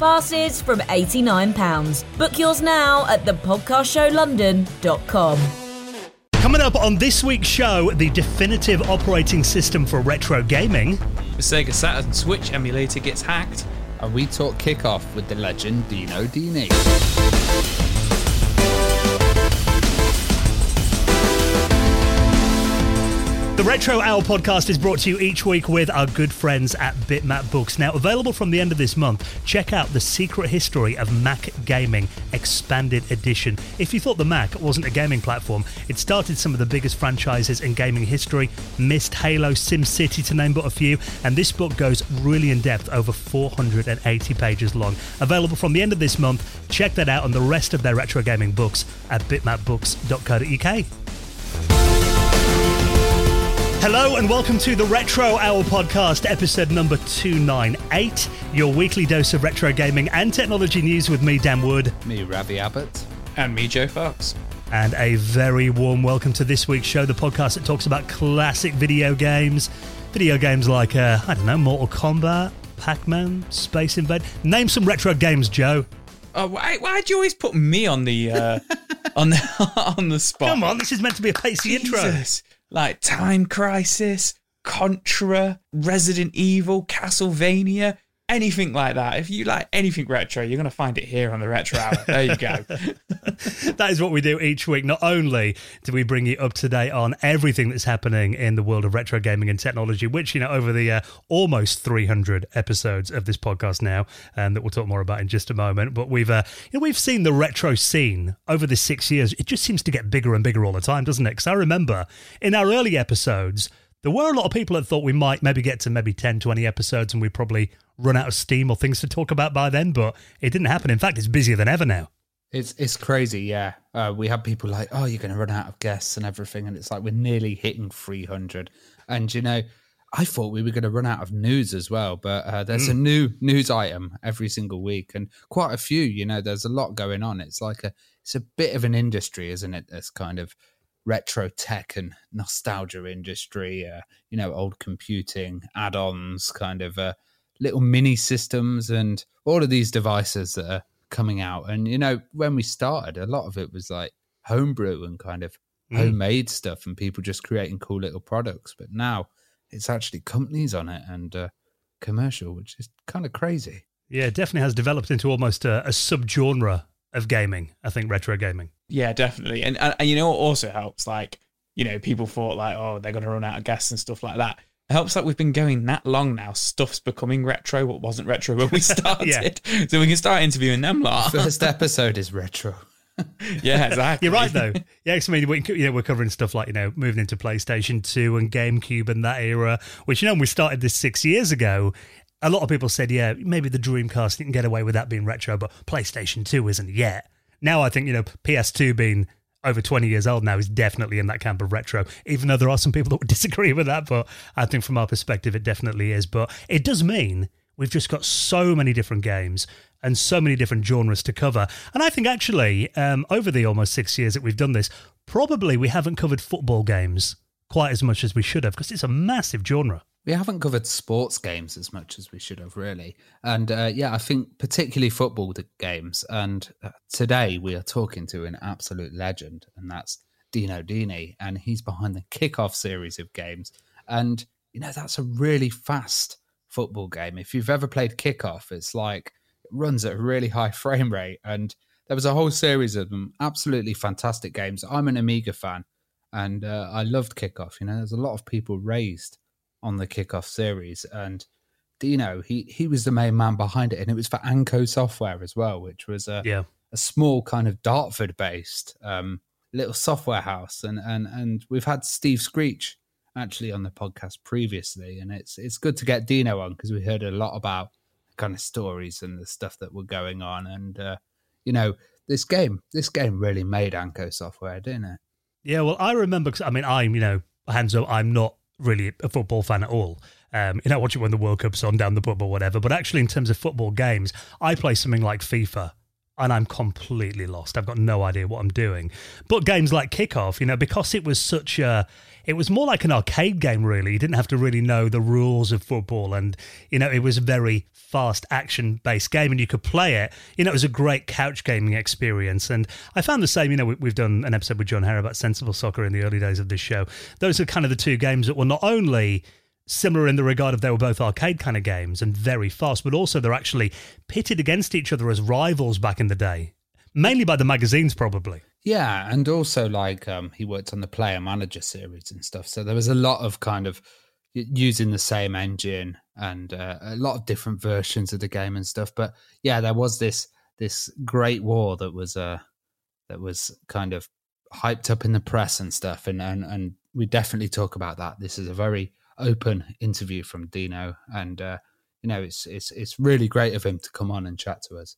Passes from £89. Book yours now at thepodcastshowlondon.com. Coming up on this week's show, the definitive operating system for retro gaming. The Sega Saturn Switch emulator gets hacked. And we talk kickoff with the legend Dino Dini. The Retro Hour podcast is brought to you each week with our good friends at Bitmap Books. Now, available from the end of this month, check out The Secret History of Mac Gaming Expanded Edition. If you thought the Mac wasn't a gaming platform, it started some of the biggest franchises in gaming history Myst, Halo, SimCity, to name but a few. And this book goes really in depth, over 480 pages long. Available from the end of this month. Check that out and the rest of their retro gaming books at bitmapbooks.co.uk. Hello and welcome to the Retro Hour podcast, episode number 298, your weekly dose of retro gaming and technology news with me, Dan Wood. Me, Ravi Abbott. And me, Joe Fox. And a very warm welcome to this week's show, the podcast that talks about classic video games. Video games like, uh, I don't know, Mortal Kombat, Pac Man, Space Invade. Name some retro games, Joe. Oh, why, why'd you always put me on the uh, on the on the spot? Come on, this is meant to be a pacey intro. Like Time Crisis, Contra, Resident Evil, Castlevania, anything like that. If you like anything retro, you're going to find it here on the Retro Hour. There you go. that is what we do each week. Not only do we bring you up to date on everything that's happening in the world of retro gaming and technology, which, you know, over the uh, almost 300 episodes of this podcast now, and that we'll talk more about in just a moment, but we've, uh, you know, we've seen the retro scene over the six years. It just seems to get bigger and bigger all the time, doesn't it? Because I remember in our early episodes, there were a lot of people that thought we might maybe get to maybe 10, 20 episodes and we'd probably run out of steam or things to talk about by then, but it didn't happen. In fact, it's busier than ever now. It's it's crazy, yeah. Uh, we have people like, oh, you're going to run out of guests and everything, and it's like we're nearly hitting 300. And you know, I thought we were going to run out of news as well, but uh, there's mm. a new news item every single week, and quite a few. You know, there's a lot going on. It's like a it's a bit of an industry, isn't it? This kind of retro tech and nostalgia industry. Uh, you know, old computing add-ons, kind of. Uh, little mini systems and all of these devices that are coming out. And you know, when we started, a lot of it was like homebrew and kind of mm. homemade stuff, and people just creating cool little products. But now it's actually companies on it and uh, commercial, which is kind of crazy. Yeah, it definitely has developed into almost a, a subgenre of gaming. I think retro gaming. Yeah, definitely. And, and and you know what also helps, like you know, people thought like, oh, they're going to run out of gas and stuff like that it helps that we've been going that long now. Stuff's becoming retro. What wasn't retro when we started, yeah. so we can start interviewing them. Lot. First episode is retro. yeah, exactly. You're right though. Yeah, I mean, we, you know, we're covering stuff like you know, moving into PlayStation Two and GameCube and that era, which you know, when we started this six years ago. A lot of people said, yeah, maybe the Dreamcast didn't get away with that being retro, but PlayStation 2 isn't yet. Now I think, you know, PS2 being over 20 years old now is definitely in that camp of retro, even though there are some people that would disagree with that. But I think from our perspective, it definitely is. But it does mean we've just got so many different games and so many different genres to cover. And I think actually, um, over the almost six years that we've done this, probably we haven't covered football games quite as much as we should have because it's a massive genre we haven't covered sports games as much as we should have really. And uh, yeah i think particularly football games. And uh, today we are talking to an absolute legend and that's dino dini and he's behind the kickoff series of games. And you know that's a really fast football game. If you've ever played kickoff it's like it runs at a really high frame rate. And there was a whole series of them absolutely fantastic games. I'm an amiga fan and uh, i loved kickoff you know there's a lot of people raised on the kickoff series. And Dino, he he was the main man behind it, and it was for Anco Software as well, which was a yeah. a small kind of Dartford based um, little software house. And and and we've had Steve Screech actually on the podcast previously, and it's it's good to get Dino on because we heard a lot about kind of stories and the stuff that were going on, and uh, you know this game, this game really made Anco software, didn't it? Yeah, well, I remember. Cause, I mean, I'm you know, hands up, I'm not really a football fan at all. Um, you know, watch it when the World Cup's on down the pub or whatever. But actually, in terms of football games, I play something like FIFA and I'm completely lost. I've got no idea what I'm doing. But games like Kickoff, you know, because it was such a it was more like an arcade game really. You didn't have to really know the rules of football and you know, it was a very fast action based game and you could play it. You know, it was a great couch gaming experience and I found the same, you know, we've done an episode with Jon Hare about sensible soccer in the early days of this show. Those are kind of the two games that were not only similar in the regard of they were both arcade kind of games and very fast, but also they're actually pitted against each other as rivals back in the day, mainly by the magazines, probably. Yeah, and also like um, he worked on the Player Manager series and stuff, so there was a lot of kind of using the same engine and uh, a lot of different versions of the game and stuff. But yeah, there was this this great war that was uh, that was kind of hyped up in the press and stuff, and and and we definitely talk about that. This is a very open interview from Dino, and uh, you know it's it's it's really great of him to come on and chat to us.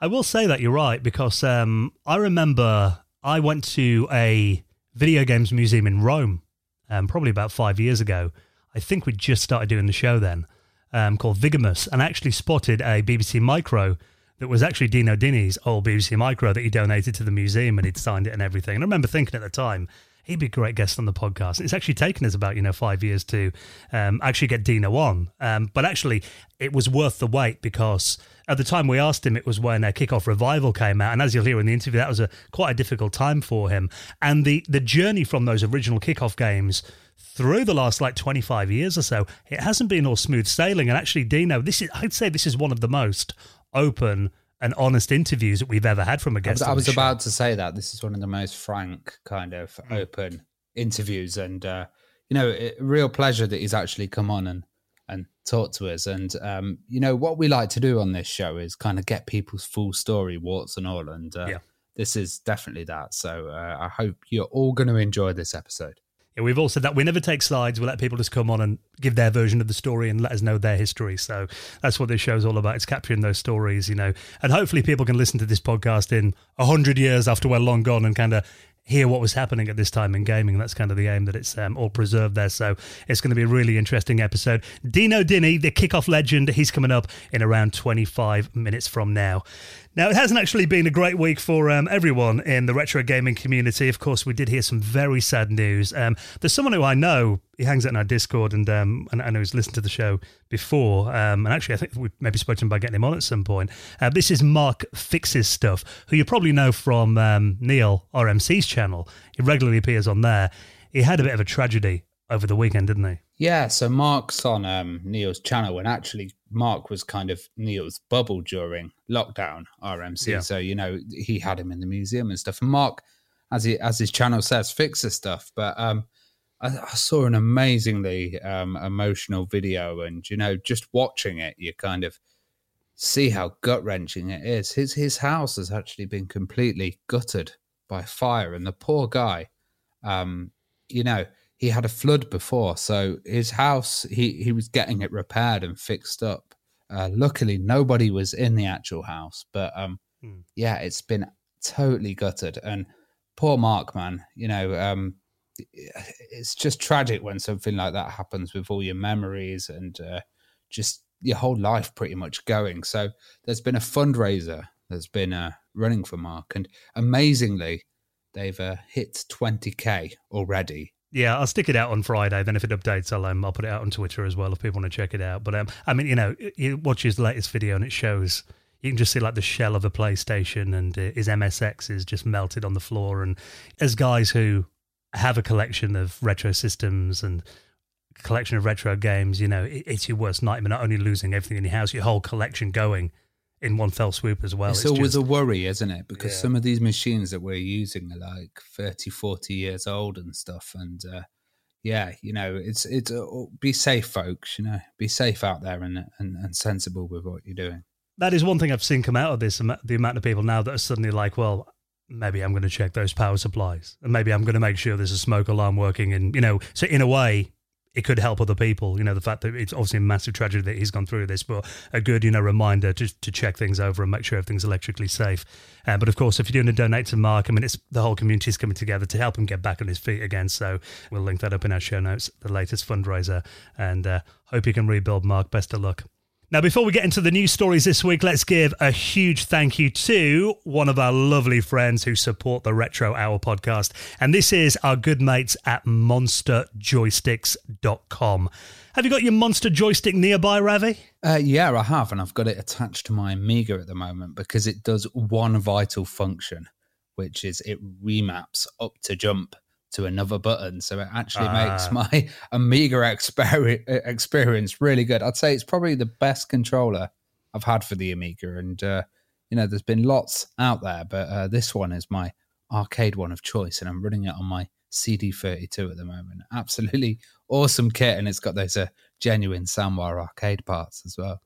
I will say that you're right because um, I remember I went to a video games museum in Rome, um, probably about five years ago. I think we just started doing the show then, um, called Vigamus, and actually spotted a BBC Micro that was actually Dino Dini's old BBC Micro that he donated to the museum and he'd signed it and everything. And I remember thinking at the time, he'd be a great guest on the podcast. It's actually taken us about you know five years to um, actually get Dino on, um, but actually it was worth the wait because at the time we asked him, it was when a kickoff revival came out, and as you'll hear in the interview, that was a quite a difficult time for him. And the the journey from those original kickoff games through the last like 25 years or so, it hasn't been all smooth sailing. And actually, Dino, this is I'd say this is one of the most open and honest interviews that we've ever had from a guest. I was, was about to say that this is one of the most frank, kind of mm. open interviews, and uh, you know, it, real pleasure that he's actually come on and talk to us. And um, you know, what we like to do on this show is kind of get people's full story, warts and all. And uh, yeah. this is definitely that. So uh, I hope you're all going to enjoy this episode. Yeah, we've all said that we never take slides. We let people just come on and give their version of the story and let us know their history. So that's what this show's all about. It's capturing those stories, you know. And hopefully people can listen to this podcast in a hundred years after we're long gone and kind of hear what was happening at this time in gaming. That's kind of the aim that it's um, all preserved there. So it's going to be a really interesting episode. Dino Dini, the kickoff legend, he's coming up in around 25 minutes from now. Now, it hasn't actually been a great week for um, everyone in the retro gaming community. Of course, we did hear some very sad news. Um, there's someone who I know, he hangs out in our Discord and um, and I know he's listened to the show before. Um, and actually, I think we maybe spoke to him by getting him on at some point. Uh, this is Mark Fixes Stuff, who you probably know from um, Neil RMC's channel. He regularly appears on there. He had a bit of a tragedy over the weekend, didn't he? Yeah, so Mark's on um, Neil's channel, and actually, Mark was kind of Neil's bubble during lockdown RMC. Yeah. So you know, he had him in the museum and stuff. And Mark, as he as his channel says, fixes stuff. But um, I, I saw an amazingly um, emotional video, and you know, just watching it, you kind of see how gut wrenching it is. His his house has actually been completely gutted by fire, and the poor guy, um, you know he had a flood before, so his house he he was getting it repaired and fixed up. Uh, luckily, nobody was in the actual house, but um, hmm. yeah, it's been totally gutted. And poor Mark, man, you know, um, it's just tragic when something like that happens with all your memories and uh, just your whole life pretty much going. So there's been a fundraiser that's been uh, running for Mark, and amazingly, they've uh, hit 20k already yeah, I'll stick it out on Friday. Then if it updates, I'll um, I'll put it out on Twitter as well if people want to check it out. But um, I mean, you know, you watch his latest video and it shows you can just see like the shell of a PlayStation and uh, his MSX is just melted on the floor. And as guys who have a collection of retro systems and collection of retro games, you know, it, it's your worst nightmare. Not only losing everything in your house, your whole collection going in one fell swoop as well. It's, it's always just, a worry, isn't it? Because yeah. some of these machines that we're using are like 30, 40 years old and stuff. And uh, yeah, you know, it's it's uh, be safe, folks. You know, be safe out there and, and and sensible with what you're doing. That is one thing I've seen come out of this. The amount of people now that are suddenly like, well, maybe I'm going to check those power supplies, and maybe I'm going to make sure there's a smoke alarm working. And you know, so in a way, it could help other people. You know, the fact that it's obviously a massive tragedy that he's gone through this, but a good, you know, reminder to, to check things over and make sure everything's electrically safe. Uh, but of course, if you're doing a donate to Mark, I mean, it's the whole community is coming together to help him get back on his feet again. So we'll link that up in our show notes, the latest fundraiser, and uh, hope you can rebuild, Mark. Best of luck. Now, before we get into the news stories this week, let's give a huge thank you to one of our lovely friends who support the Retro Hour podcast. And this is our good mates at monsterjoysticks.com. Have you got your monster joystick nearby, Ravi? Uh, yeah, I have. And I've got it attached to my Amiga at the moment because it does one vital function, which is it remaps up to jump to another button. So it actually makes my Amiga exper- experience really good. I'd say it's probably the best controller I've had for the Amiga. And, uh, you know, there's been lots out there, but uh, this one is my arcade one of choice. And I'm running it on my CD32 at the moment. Absolutely awesome kit. And it's got those uh, genuine Sanwa arcade parts as well.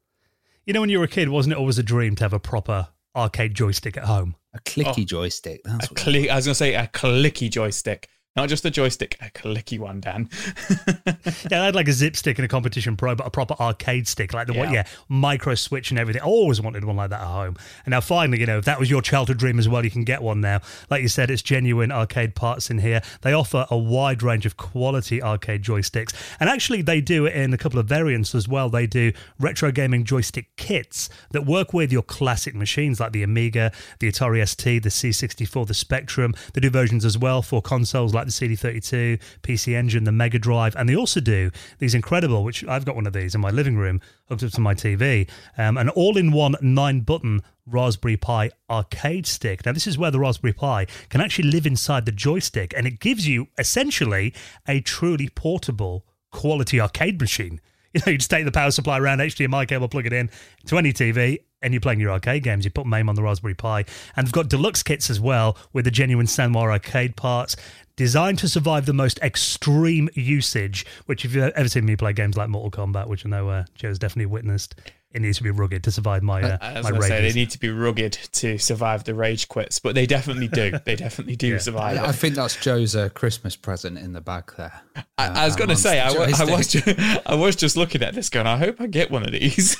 You know, when you were a kid, wasn't it always a dream to have a proper arcade joystick at home? A clicky oh, joystick. That's a cli- I was going to say a clicky joystick. Not just a joystick, a clicky one, Dan. yeah, I had like a zip stick in a competition pro, but a proper arcade stick, like the yeah. one, yeah, micro switch and everything. I always wanted one like that at home. And now finally, you know, if that was your childhood dream as well, you can get one now. Like you said, it's genuine arcade parts in here. They offer a wide range of quality arcade joysticks. And actually, they do it in a couple of variants as well. They do retro gaming joystick kits that work with your classic machines like the Amiga, the Atari ST, the C64, the Spectrum. They do versions as well for consoles like like the CD32, PC Engine, the Mega Drive, and they also do these incredible, which I've got one of these in my living room hooked up to my TV, um, an all-in-one nine-button Raspberry Pi arcade stick. Now, this is where the Raspberry Pi can actually live inside the joystick, and it gives you essentially a truly portable quality arcade machine. You know, you just take the power supply around, HDMI cable, plug it in to any TV, and you're playing your arcade games. You put MAME on the Raspberry Pi. And they've got deluxe kits as well with the genuine Sanwa arcade parts designed to survive the most extreme usage. Which, if you've ever seen me play games like Mortal Kombat, which I know uh, Joe's definitely witnessed, it needs to be rugged to survive my uh, I was my say they need to be rugged to survive the rage quits, but they definitely do. They definitely do yeah. survive. I, I, think that's Joe's uh, Christmas present in the bag there. I, I was uh, going to say I, I, was just, I was just looking at this going, I hope I get one of these.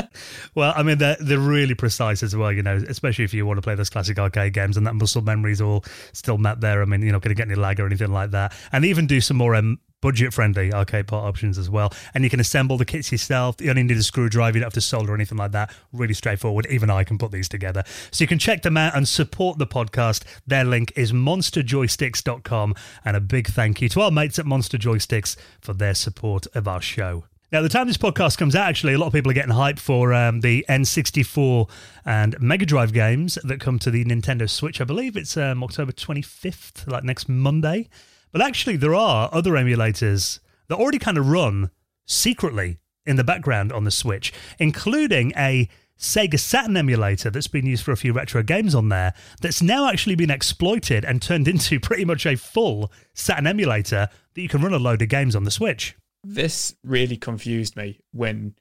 well, I mean they're they're really precise as well, you know, especially if you want to play those classic arcade games and that muscle memory is all still met there. I mean, you're not going to get any lag or anything like that, and even do some more um, budget friendly arcade part options as well. And you can assemble the kits yourself. You only need a screwdriver, you don't have to solder or anything like that. Really straightforward. Even I can put these together. So you can check them out and support the podcast. Their link is monsterjoysticks.com. And a big thank you to our mates at Monster Joysticks for their support of our show. Now, the time this podcast comes out, actually, a lot of people are getting hyped for um, the N64 and Mega Drive games that come to the Nintendo Switch. I believe it's um, October 25th, like next Monday. But actually, there are other emulators that already kind of run secretly in the background on the Switch, including a Sega Saturn emulator that's been used for a few retro games on there that's now actually been exploited and turned into pretty much a full Saturn emulator that you can run a load of games on the Switch. This really confused me when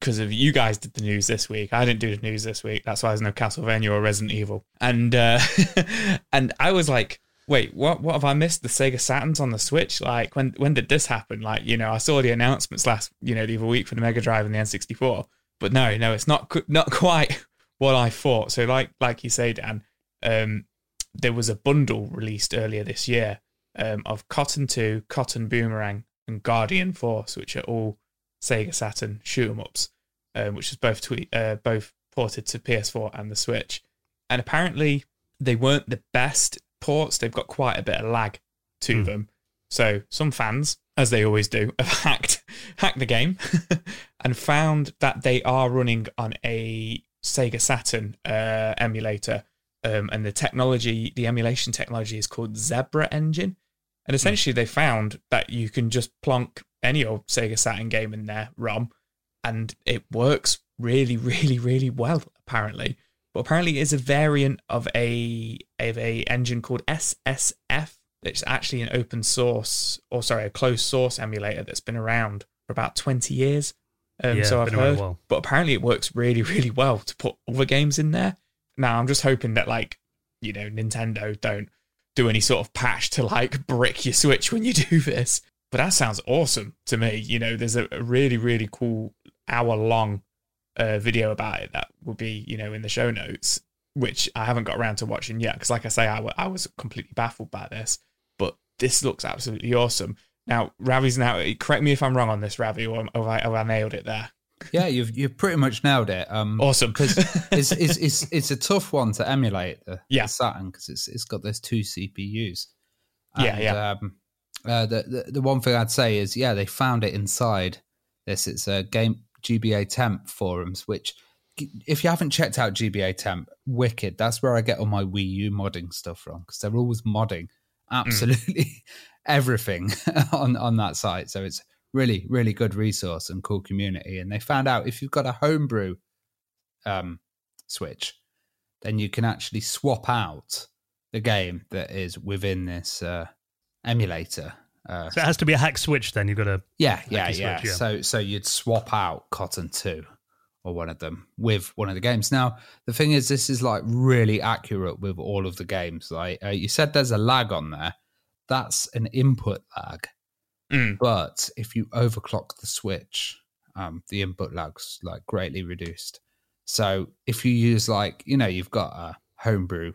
because of you guys did the news this week. I didn't do the news this week. That's why there's no Castlevania or Resident Evil. And uh, and I was like, wait, what what have I missed? The Sega Saturns on the Switch? Like when when did this happen? Like, you know, I saw the announcements last, you know, the other week for the Mega Drive and the N64. But no, no, it's not not quite what I thought. So like like you say, Dan, um, there was a bundle released earlier this year um, of Cotton 2, Cotton Boomerang, and Guardian Force, which are all Sega Saturn shoot 'em ups, um, which is both tweet, uh, both ported to PS4 and the Switch. And apparently they weren't the best ports, they've got quite a bit of lag to mm. them. So some fans, as they always do, have hacked hacked the game and found that they are running on a Sega Saturn uh, emulator, um, and the technology, the emulation technology, is called Zebra Engine. And hmm. essentially, mm. they found that you can just plonk any old Sega Saturn game in there, ROM, and it works really, really, really well. Apparently, but apparently it's a variant of a of a engine called SSF. It's actually an open source, or sorry, a closed source emulator that's been around for about twenty years. Um, yeah, so I've heard, well. but apparently it works really, really well to put other games in there. Now I'm just hoping that like you know Nintendo don't do any sort of patch to like brick your Switch when you do this. but that sounds awesome to me. You know, there's a, a really, really cool hour long uh, video about it that will be, you know, in the show notes, which I haven't got around to watching yet. Because, like I say, I, w- I was completely baffled by this, but this looks absolutely awesome. Now, Ravi's now, correct me if I'm wrong on this, Ravi, or have I, have I nailed it there? Yeah, you've you've pretty much nailed it. Um, Awesome. because it's, it's it's it's a tough one to emulate the, Yeah. the Saturn because it's it's got those two CPUs. Yeah, yeah. Um, uh, the, the the one thing I'd say is yeah, they found it inside this. It's a game GBA Temp forums, which if you haven't checked out GBA Temp, wicked. That's where I get all my Wii U modding stuff from because they're always modding absolutely everything on on that site. So it's really really good resource and cool community. And they found out if you've got a homebrew um, switch, then you can actually swap out the game that is within this uh, emulator. Uh, So it has to be a hack switch. Then you've got to. yeah, yeah, yeah. yeah. So so you'd swap out Cotton Two or one of them with one of the games. Now the thing is, this is like really accurate with all of the games. Like uh, you said, there's a lag on there. That's an input lag. Mm. But if you overclock the switch, um, the input lag's like greatly reduced. So if you use like you know you've got a homebrew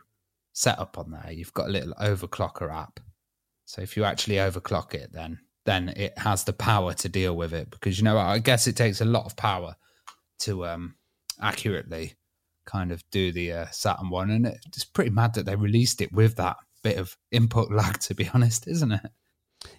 setup on there, you've got a little overclocker app. So if you actually overclock it, then then it has the power to deal with it because you know I guess it takes a lot of power to um accurately kind of do the uh, Saturn one, and it's pretty mad that they released it with that bit of input lag. To be honest, isn't it?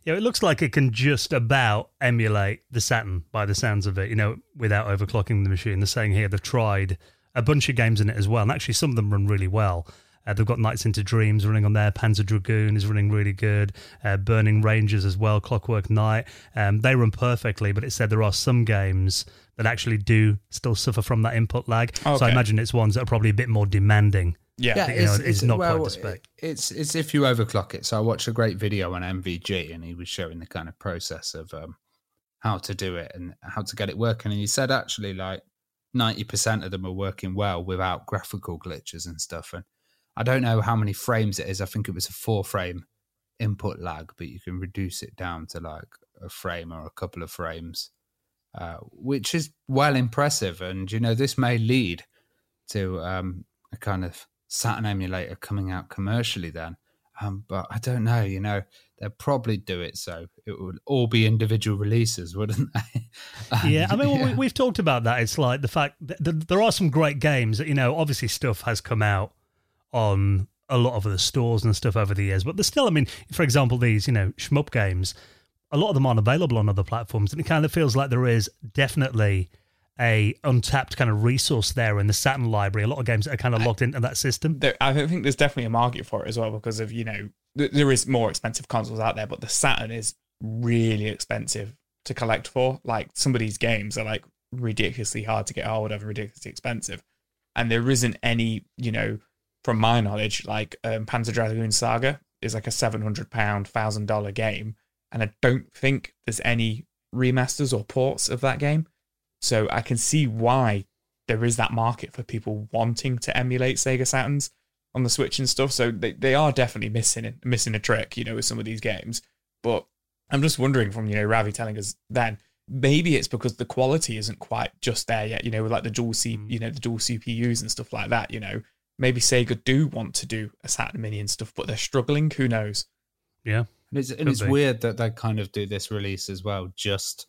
Yeah, it looks like it can just about emulate the Saturn by the sounds of it, you know, without overclocking the machine. They're saying here they've tried a bunch of games in it as well, and actually some of them run really well. Uh, they've got Nights into Dreams running on there. Panzer Dragoon is running really good. Uh, Burning Rangers as well. Clockwork Knight. Um, they run perfectly, but it said there are some games that actually do still suffer from that input lag. So I imagine it's ones that are probably a bit more demanding. Yeah. you know, it's not quite the spec. It's it's if you overclock it. So I watched a great video on MVG, and he was showing the kind of process of um, how to do it and how to get it working. And he said actually, like ninety percent of them are working well without graphical glitches and stuff. And I don't know how many frames it is. I think it was a four frame input lag, but you can reduce it down to like a frame or a couple of frames, uh, which is well impressive. And you know, this may lead to um, a kind of Saturn emulator coming out commercially then. Um, but I don't know, you know, they'll probably do it so it would all be individual releases, wouldn't they? And, Yeah, I mean, well, yeah. we, we've talked about that. It's like the fact that th- there are some great games that, you know, obviously stuff has come out on a lot of the stores and stuff over the years, but there's still, I mean, for example, these, you know, shmup games, a lot of them aren't available on other platforms. And it kind of feels like there is definitely a untapped kind of resource there in the Saturn library. A lot of games that are kind of locked into that system. there, I don't think there's definitely a market for it as well because of you know th- there is more expensive consoles out there, but the Saturn is really expensive to collect for. Like some of these games are like ridiculously hard to get hold of, and ridiculously expensive, and there isn't any you know from my knowledge like um, Panzer Dragoon Saga is like a seven hundred pound thousand dollar game, and I don't think there's any remasters or ports of that game. So I can see why there is that market for people wanting to emulate Sega Saturns on the Switch and stuff. So they, they are definitely missing it, missing a trick, you know, with some of these games. But I'm just wondering from, you know, Ravi telling us then, maybe it's because the quality isn't quite just there yet, you know, with like the dual C you know, the dual CPUs and stuff like that, you know. Maybe Sega do want to do a Saturn Mini and stuff, but they're struggling. Who knows? Yeah. And it's, and it's be. weird that they kind of do this release as well, just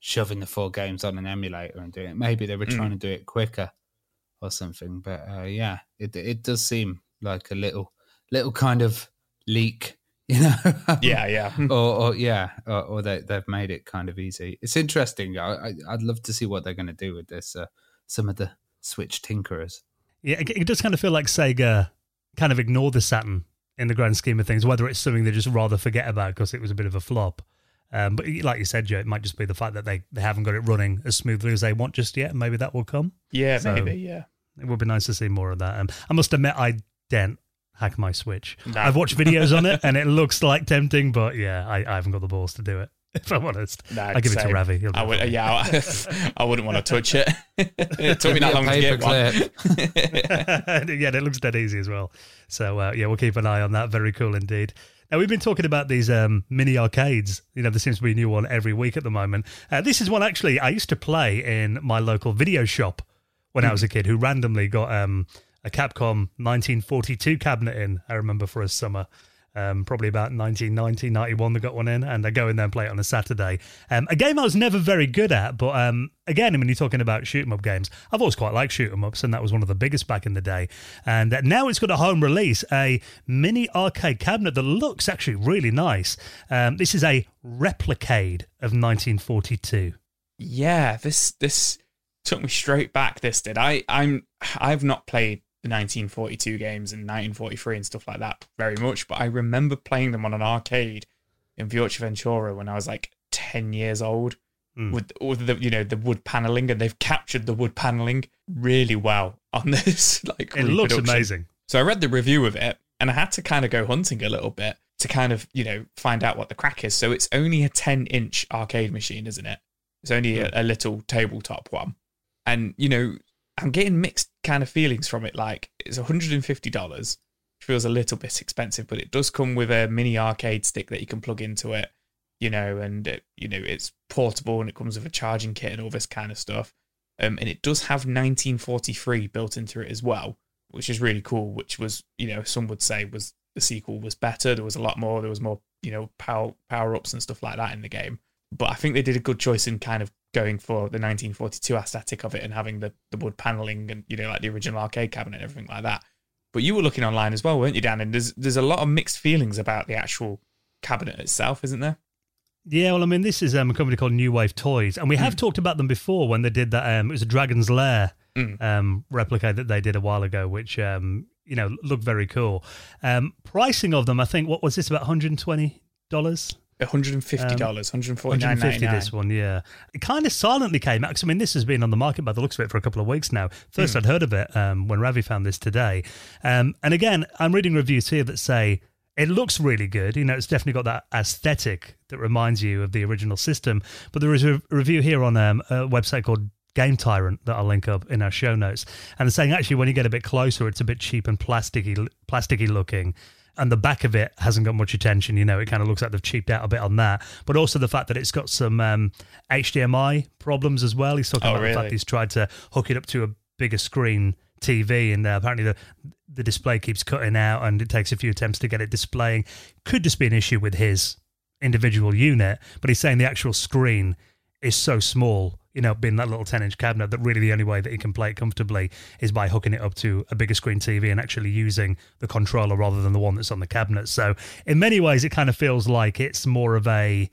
shoving the four games on an emulator and doing it. Maybe they were Mm. trying to do it quicker or something. But uh, yeah, it it does seem like a little little kind of leak, you know? Yeah, yeah. or, or yeah, or, or they they've made it kind of easy. It's interesting. I, I I'd love to see what they're going to do with this. Uh, some of the Switch tinkerers. Yeah, it, it does kind of feel like Sega kind of ignored the Saturn in the grand scheme of things, whether it's something they just rather forget about because it was a bit of a flop. Um, but like you said, Joe, it might just be the fact that they, they haven't got it running as smoothly as they want just yet. Maybe that will come. Yeah, So- maybe, yeah. It would be nice to see more of that. Um, I must admit, I didn't hack my Switch. No. I've watched videos on it and it looks like tempting, but yeah, I, I haven't got the balls to do it. If I'm honest, No, I give it to. Ravi. He'll I would, for yeah, I, I wouldn't want to touch it. it took me that long to get paperclip. one. yeah, it looks dead easy as well. So uh, yeah, we'll keep an eye on that. Very cool indeed. Now we've been talking about these um, mini arcades. You know, there seems to be a new one every week at the moment. Uh, this is one actually I used to play in my local video shop when mm. I was a kid, who randomly got um, a Capcom 1942 cabinet in. I remember for a summer um, probably about 1990, 91, they got one in, and I go in there and play it on a Saturday. Um, a game I was never very good at, but um, again, when you're talking about shoot 'em up games, I've always quite liked shoot 'em ups, and that was one of the biggest back in the day. And uh, now it's got a home release, a mini arcade cabinet that looks actually really nice. Um, this is a replicade of 1942. Yeah, this this took me straight back. This did. I I'm I've not played the 1942 games and 1943 and stuff like that very much, but I remember playing them on an arcade in Ventura when I was like 10 years old mm. with, the you know the wood paneling and they've captured the wood paneling really well on this like it looks amazing. So I read the review of it and I had to kind of go hunting a little bit to kind of, you know, find out what the crack is. So it's only a 10 inch arcade machine, isn't it? It's only a, hmm. a little tabletop one. And, you know, I'm getting mixed kind of feelings from it. Like it's $150, which feels a little bit expensive, but it does come with a mini arcade stick that you can plug into it, you know, and it, you know it's portable and it comes with a charging kit and all this kind of stuff. Um, and it does have 1943 built into it as well, which is really cool. Which was, you know, some would say was the sequel was better. There was a lot more. There was more, you know, power power ups and stuff like that in the game. But I think they did a good choice in kind of going for the 1942 aesthetic of it and having the, the wood paneling and you know like the original arcade cabinet and everything like that. But you were looking online as well, weren't you, Dan? And there's there's a lot of mixed feelings about the actual cabinet itself, isn't there? Yeah, well, I mean, this is um, a company called New Wave Toys, and we have mm. talked about them before when they did that. Um, it was a Dragon's Lair mm. um, replica that they did a while ago, which um, you know looked very cool. Um, pricing of them, I think, what was this about? One hundred and twenty dollars. $150, um, 149 this one, yeah. It kind of silently came out. I mean, this has been on the market by the looks of it for a couple of weeks now. First, mm. I'd heard of it um, when Ravi found this today. Um, and again, I'm reading reviews here that say it looks really good. You know, it's definitely got that aesthetic that reminds you of the original system. But there is a review here on um, a website called Game Tyrant that I'll link up in our show notes. And they're saying actually, when you get a bit closer, it's a bit cheap and plasticky, plasticky looking and the back of it hasn't got much attention. You know, it kind of looks like they've cheaped out a bit on that. But also the fact that it's got some um, HDMI problems as well. He's talking oh, about really? the fact he's tried to hook it up to a bigger screen TV, and uh, apparently the the display keeps cutting out, and it takes a few attempts to get it displaying. Could just be an issue with his individual unit, but he's saying the actual screen is so small you know, being that little 10 inch cabinet, that really the only way that you can play it comfortably is by hooking it up to a bigger screen TV and actually using the controller rather than the one that's on the cabinet. So, in many ways, it kind of feels like it's more of a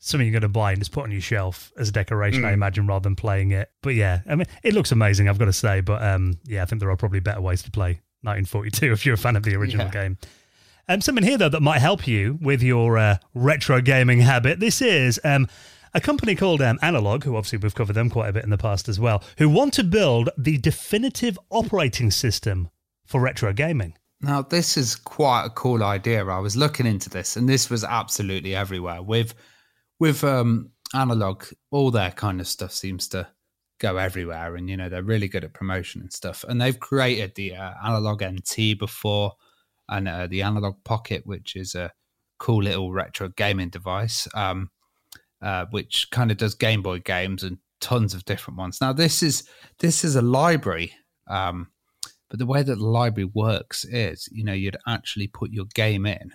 something you're going to buy and just put on your shelf as a decoration, mm. I imagine, rather than playing it. But yeah, I mean, it looks amazing, I've got to say. But um, yeah, I think there are probably better ways to play 1942 if you're a fan of the original yeah. game. Um, something here, though, that might help you with your uh, retro gaming habit. This is um, a company called um, Analogue, who obviously we've covered them quite a bit in the past as well, who want to build the definitive operating system for retro gaming. Now, this is quite a cool idea. I was looking into this, and this was absolutely everywhere. With with um, Analogue, all their kind of stuff seems to go everywhere, and you know they're really good at promotion and stuff. And they've created the uh, Analogue NT before, and uh, the Analogue Pocket, which is a cool little retro gaming device. Um, uh, which kind of does Game Boy games and tons of different ones. Now this is this is a library, um, but the way that the library works is, you know, you'd actually put your game in,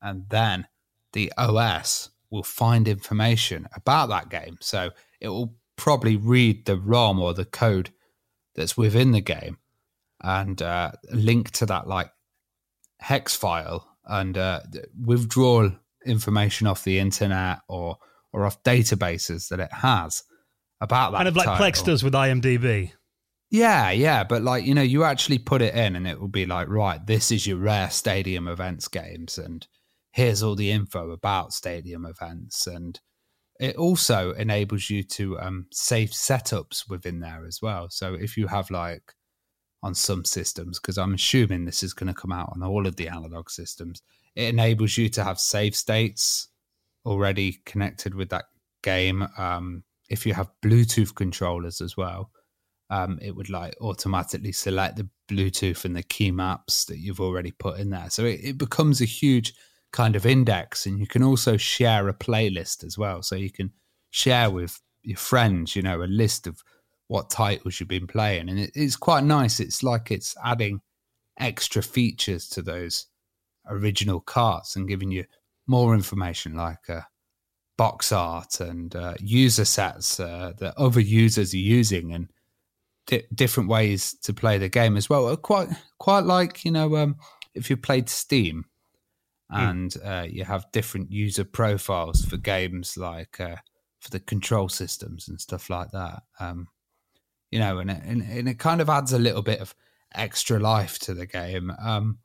and then the OS will find information about that game. So it will probably read the ROM or the code that's within the game and uh, link to that like hex file and uh, withdraw information off the internet or or off databases that it has about that. Kind of like title. Plex does with IMDb. Yeah, yeah, but like you know, you actually put it in, and it will be like, right, this is your rare stadium events games, and here's all the info about stadium events, and it also enables you to um, save setups within there as well. So if you have like on some systems, because I'm assuming this is going to come out on all of the Analogue systems, it enables you to have save states already connected with that game. Um, if you have Bluetooth controllers as well, um, it would like automatically select the Bluetooth and the key maps that you've already put in there. So it, it becomes a huge kind of index, and you can also share a playlist as well. So you can share with your friends, you know, a list of what titles you've been playing, and it, it's quite nice. It's like it's adding extra features to those original carts and giving you more information, like uh, box art and uh, user sets uh, that other users are using, and di- different ways to play the game as well. Quite, quite like you know, um, if you played Steam and mm. you have different user profiles for games like uh, for the control systems and stuff like that. Um, you know, and it, and, and it kind of adds a little bit of extra life to the game. Um,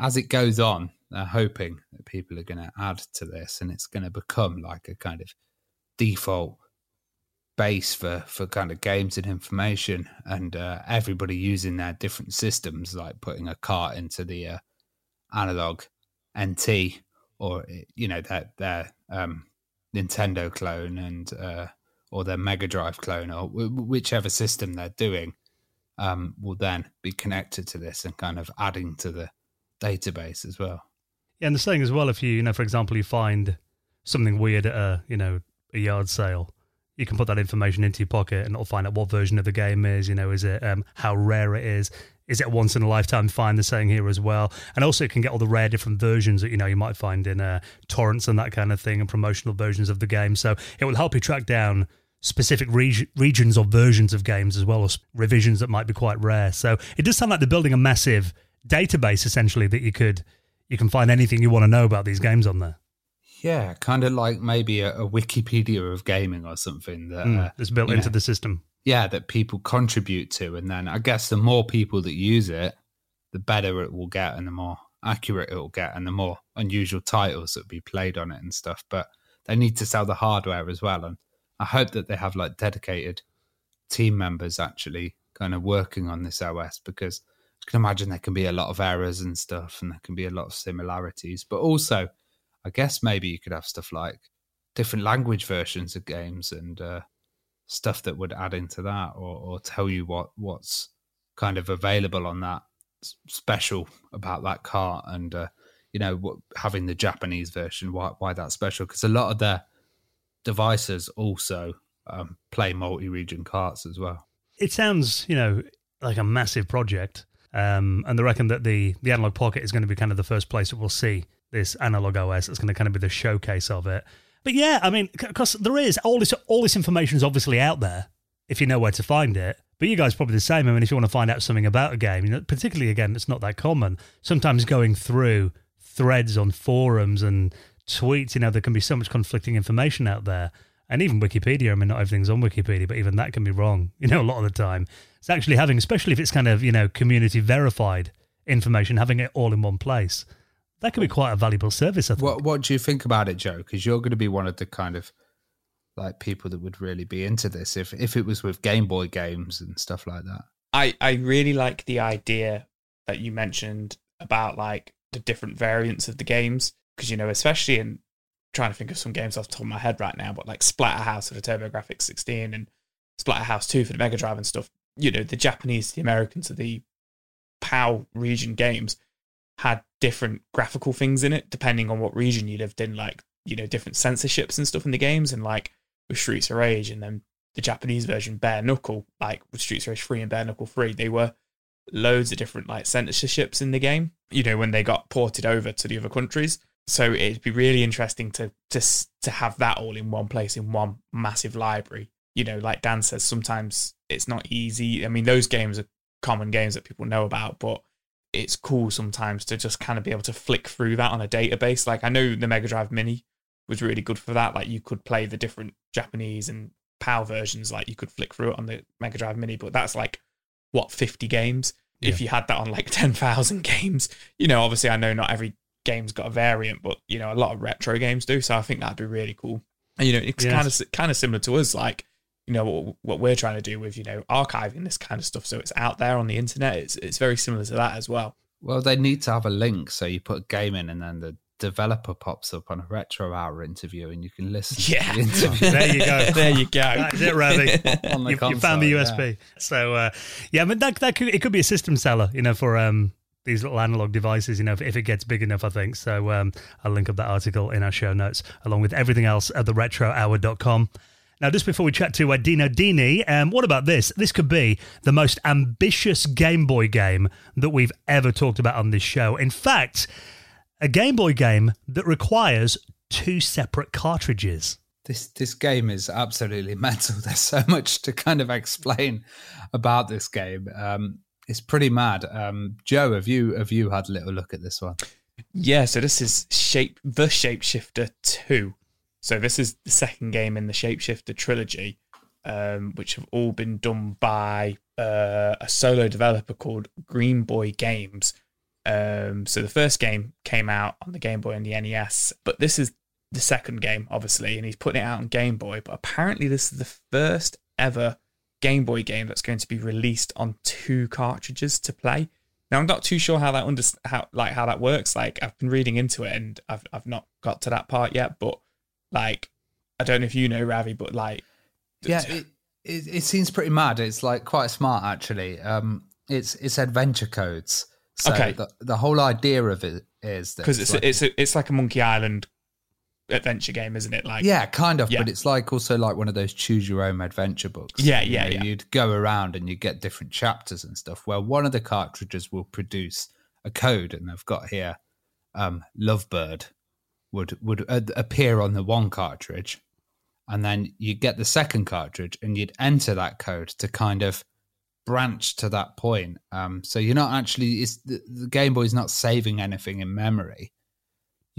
as it goes on, they're hoping that people are going to add to this and it's going to become like a kind of default base for, for kind of games and information and uh, everybody using their different systems, like putting a cart into the uh, Analogue NT or, you know, their, their um, Nintendo clone and uh, or their Mega Drive clone or w- whichever system they're doing um, will then be connected to this and kind of adding to the database as well. Yeah, and the saying as well, if you, you know, for example, you find something weird at a, you know, a yard sale, you can put that information into your pocket and it'll find out what version of the game is, you know, is it um, how rare it is, is it once in a lifetime find the saying here as well? And also it can get all the rare different versions that you know you might find in uh, torrents and that kind of thing and promotional versions of the game. So it will help you track down specific reg- regions or versions of games as well as revisions that might be quite rare. So it does sound like they're building a massive database essentially that you could you can find anything you want to know about these games on there yeah, kind of like maybe a, a, Wikipedia of gaming or something that mm, uh, is built into know, the system. Yeah, that people contribute to, and then I guess the more people that use it, the better it will get, and the more accurate it will get, and the more unusual titles that will be played on it and stuff. But they need to sell the hardware as well, and I hope that they have like dedicated team members actually kind of working on this OS because I can imagine there can be a lot of errors and stuff, and there can be a lot of similarities, but also I guess maybe you could have stuff like different language versions of games and uh, stuff that would add into that, or, or tell you what what's kind of available on that special about that cart, and uh, you know what, having the Japanese version, why why special? Because a lot of their devices also um, play multi-region carts as well. It sounds, you know, like a massive project, um, and they reckon that the the Analogue Pocket is going to be kind of the first place that we'll see this Analogue OS that's going to kind of be the showcase of it. But yeah, I mean, because there is all this all this information is obviously out there if you know where to find it. But you guys probably the same. I mean, if you want to find out something about a game, you know, particularly again, it's not that common. Sometimes going through threads on forums and tweets, you know, there can be so much conflicting information out there. And even Wikipedia, I mean, not everything's on Wikipedia, but even that can be wrong, you know, a lot of the time. It's actually having, especially if it's kind of, you know, community verified information, having it all in one place that could be quite a valuable service. I think. What What do you think about it, Joe? Because you're going to be one of the kind of like people that would really be into this if if it was with Game Boy games and stuff like that. I I really like the idea that you mentioned about like the different variants of the games because you know especially in trying to think of some games off the top of my head right now, but like Splatterhouse for the TurboGrafx 16 and Splatterhouse 2 for the Mega Drive and stuff. You know, the Japanese, the Americans, the PAL region games had different graphical things in it depending on what region you lived in, like you know different censorships and stuff in the games, and like with Streets of Rage and then the Japanese version Bare Knuckle, like with Streets of Rage three and Bare Knuckle three, they were loads of different like censorships in the game. You know when they got ported over to the other countries. So it'd be really interesting to to to have that all in one place in one massive library. You know, like Dan says, sometimes it's not easy. I mean, those games are common games that people know about, but it's cool sometimes to just kind of be able to flick through that on a database. Like I know the Mega Drive Mini was really good for that. Like you could play the different Japanese and PAL versions, like you could flick through it on the Mega Drive Mini, but that's like what 50 games. Yeah. If you had that on like 10,000 games, you know, obviously I know not every game's got a variant, but you know, a lot of retro games do. So I think that'd be really cool. And you know, it's yes. kind of kind of similar to us. Like you know what, what we're trying to do with you know archiving this kind of stuff so it's out there on the internet it's it's very similar to that as well well they need to have a link so you put a game in and then the developer pops up on a retro hour interview and you can listen yeah the there you go there you go that is it Ravi you, you, found the usb yeah. so uh, yeah but that, that could it could be a system seller you know for um these little Analogue devices, you know, if, if it gets big enough, I think. So um, I'll link up that article in our show notes, along with everything else at theretrohour.com. Now, just before we chat to uh, Dino Dini, um, what about this? This could be the most ambitious Game Boy game that we've ever talked about on this show. In fact, a Game Boy game that requires two separate cartridges. This this game is absolutely mental. There's so much to kind of explain about this game. Um, it's pretty mad. Um, Joe, have you have you had a little look at this one? Yeah, so this is shape the Shapeshifter two. So this is the second game in the Shapeshifter trilogy, um, which have all been done by uh, a solo developer called Green Boy Games. Um, so the first game came out on the Game Boy and the NES, but this is the second game, obviously, and he's putting it out on Game Boy. But apparently, this is the first ever Game Boy game that's going to be released on two cartridges to play. Now I'm not too sure how that under how like how that works. Like I've been reading into it and I've I've not got to that part yet, but like, I don't know if you know Ravi, but like, yeah, it, it, it seems pretty mad. It's like quite smart actually. Um, it's it's adventure codes. So okay. The, the whole idea of it is that. because it's like, it's a, it's like a Monkey Island adventure game, isn't it? Like yeah, kind of. Yeah. But it's like also like one of those choose your own adventure books. Yeah, yeah, you know, yeah. You'd go around and you get different chapters and stuff. Where one of the cartridges will produce a code, and I've got here um, Lovebird, would would appear on the one cartridge, and then you get the second cartridge, and you'd enter that code to kind of branch to that point. Um, so you're not actually it's, the, the Game Boy is not saving anything in memory.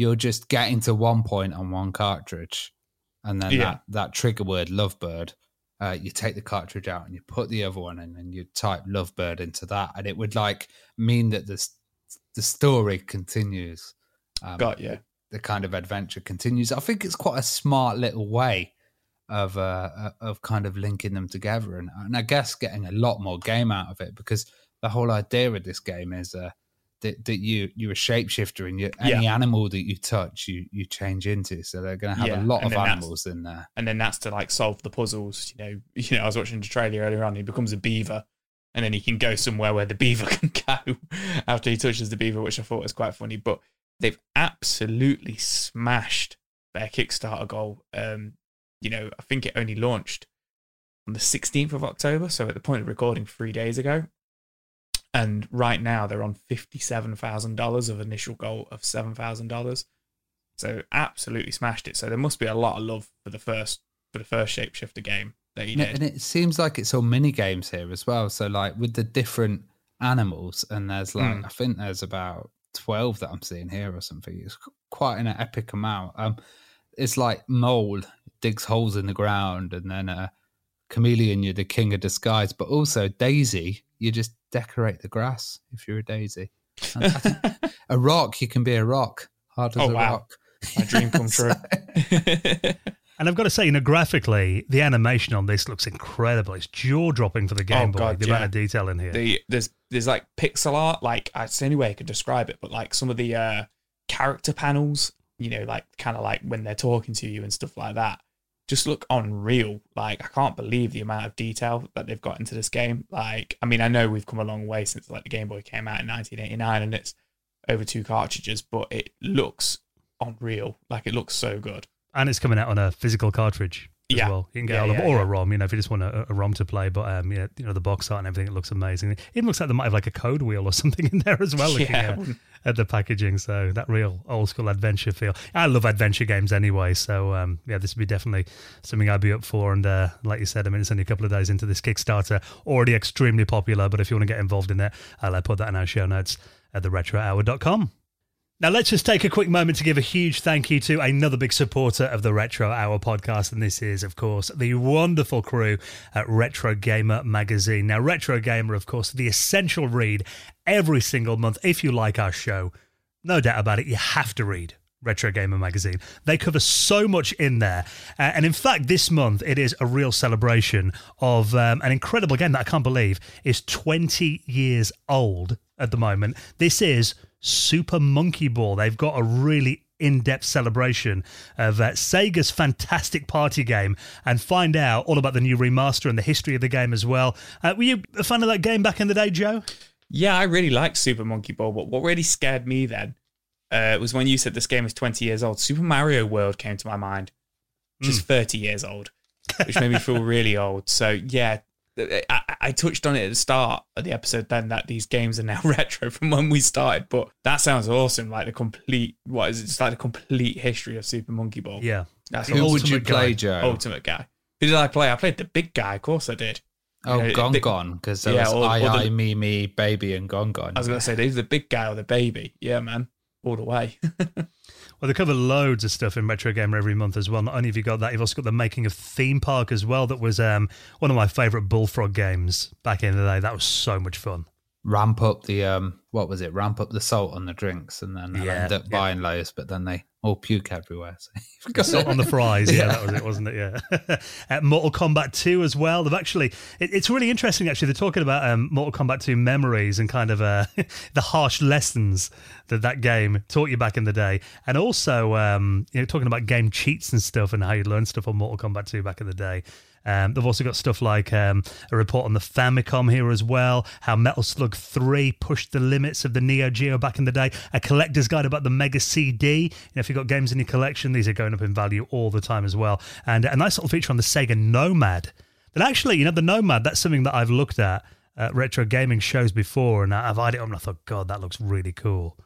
You're just getting to one point on one cartridge, and then yeah. that that trigger word Lovebird. Uh, you take the cartridge out and you put the other one in, and you type Lovebird into that, and it would like mean that the the story continues. Um, Got you the kind of adventure continues. I think it's quite a smart little way of uh, uh, of kind of linking them together, and, and I guess getting a lot more game out of it because the whole idea of this game is uh, that that you you're a shapeshifter and you, any yeah. animal that you touch you you change into. So they're going to have yeah. a lot and of animals in there, and then that's to like solve the puzzles. You know, you know, I was watching the trailer earlier on. He becomes a beaver. And then he can go somewhere where the beaver can go after he touches the beaver, which I thought was quite funny. But they've absolutely smashed their Kickstarter goal. Um, you know, I think it only launched on the 16th of October, so at the point of recording, three days ago. And right now they're on $57,000 of initial goal of $7,000. So absolutely smashed it. So there must be a lot of love for the first for the first shapeshifter game that he yeah, did. And it seems like it's all mini games here as well. So like with the different animals, and there's like mm. I think there's about 12 that I'm seeing here or something. It's quite an epic amount. Um, it's like mole digs holes in the ground, and then a chameleon, you're the king of disguise. But also Daisy, you just decorate the grass if you're a daisy. a rock, you can be a rock, hard as oh, a wow. rock. My dream come true. And I've got to say, you know, graphically, the animation on this looks incredible. It's jaw dropping for the Game oh, Boy. God, the yeah. amount of detail in here. The, there's there's like pixel art. Like it's the only way I could describe it. But like some of the uh, character panels, you know, like kind of like when they're talking to you and stuff like that, just look unreal. Like I can't believe the amount of detail that they've got into this game. Like I mean, I know we've come a long way since like the Game Boy came out in 1989, and it's over two cartridges, but it looks unreal. Like it looks so good and it's coming out on a physical cartridge as yeah. well. You can get yeah, all of, yeah, or yeah. a ROM, you know, if you just want a, a ROM to play. But um, yeah, you know, the box art and everything, it looks amazing. It even looks like they might have like a code wheel or something in there as well. Looking at, at, the packaging, so that real old school adventure feel. I love adventure games anyway, so um, yeah, this would be definitely something I'd be up for. And uh, like you said, I mean, it's only a couple of days into this Kickstarter, already extremely popular. But if you want to get involved in it, I'll uh, put that in our show notes at theretrohour.com. Now, let's just take a quick moment to give a huge thank you to another big supporter of the Retro Hour podcast. And this is, of course, the wonderful crew at Retro Gamer magazine. Now, Retro Gamer, of course, the essential read every single month. If you like our show, no doubt about it, you have to read Retro Gamer magazine. They cover so much in there. Uh, and in fact, this month it is a real celebration of um, an incredible game that I can't believe is 20 years old at the moment. This is Super Monkey Ball. They've got a really in-depth celebration of uh, Sega's fantastic party game and find out all about the new remaster and the history of the game as well. Uh, were you a fan of that game back in the day, Joe? Yeah, I really liked Super Monkey Ball, but what really scared me then uh, was when you said this game is 20 years old. Super Mario World came to my mind, which is 30 years old, which made me feel really old. So, yeah, Uh, I, I touched on it at the start of the episode then that these games are now retro from when we started, but that sounds awesome. Like the complete, what is it? It's like the complete history of Super Monkey Ball. Yeah. That's Who would you Ultimate play, guy. Joe? ultimate guy. Who did I play? I played the big guy. Of course I did. Oh, You know, Gone the- Gone, because there Yeah, was or- I, or the- I, Me, Me, Baby, and Gone Gone. I was going to say, either the big guy or the baby. Yeah, man. All the way. Well, they cover loads of stuff in Retro Gamer every month as well. Not only have you got that, you've also got the making of Theme Park as well. That was um, one of my favourite Bullfrog games back in the day. That was so much fun. ramp up the um what was it ramp up the salt on the drinks and then Yeah, end up yeah. buying loads but then they all puke everywhere so you've got Salt on the fries, yeah, Yeah. that was it, wasn't it? Yeah. at Mortal Kombat 2 as well. They've actually, it, it's really interesting actually. They're talking about um, Mortal Kombat 2 memories and kind of uh, the harsh lessons that that game taught you back in the day. And also, um, you know, talking about game cheats and stuff and how you learn stuff on Mortal Kombat 2 back in the day. Um, they've also got stuff like um, a report on the Famicom here as well, how Metal Slug 3 pushed the limits of the Neo Geo back in the day, a collector's guide about the Mega CD. You know, if you've got games in your collection, these are going up in value all the time as well. And a nice little feature on the Sega Nomad. That actually, you know, the Nomad, that's something that I've looked at at retro gaming shows before, and I've eyed it up and I thought, God, that looks really cool.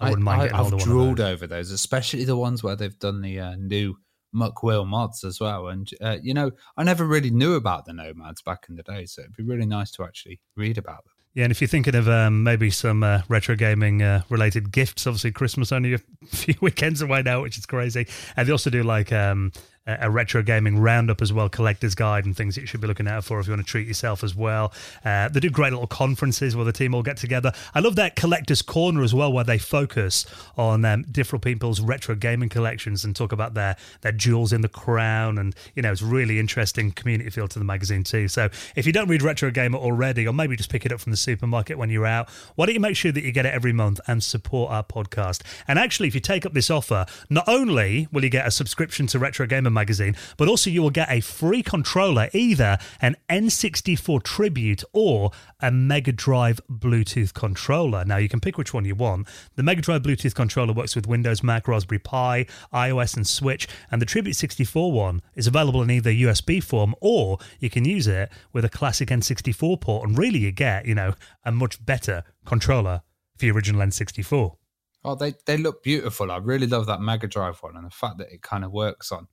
I wouldn't mind getting have hold of one those. over those especially the ones where they've done the uh, new muck Will mods as well and uh, you know i never really knew about the nomads back in the day so it'd be really nice to actually read about them Yeah, and if you're thinking of um, maybe some uh, retro gaming uh, related gifts, obviously Christmas only a few weekends away now, which is crazy. And they also do like um, a, retro gaming roundup as well, collector's guide and things that you should be looking out for if you want to treat yourself as well. Uh, they do great little conferences where the team all get together. I love that collector's corner as well, where they focus on um, different people's retro gaming collections and talk about their their jewels in the crown. And you know, it's really interesting community feel to the magazine too. So if you don't read Retro Gamer already, or maybe just pick it up from the supermarket when you're out, why don't you make sure that you get it every month and support our podcast? And actually, if you take up this offer, not only will you get a subscription to Retro Gamer magazine, but also you will get a free controller, either an N64 Tribute or a Mega Drive Bluetooth controller. Now you can pick which one you want. The Mega Drive Bluetooth controller works with Windows, Mac, Raspberry Pi, iOS, and Switch, and the Tribute 64 one is available in either USB form or you can use it with a classic N64 port. And really, you get you know a much better controller for the original N64. oh they they look beautiful i really love that mega drive one and the fact that it kind of works on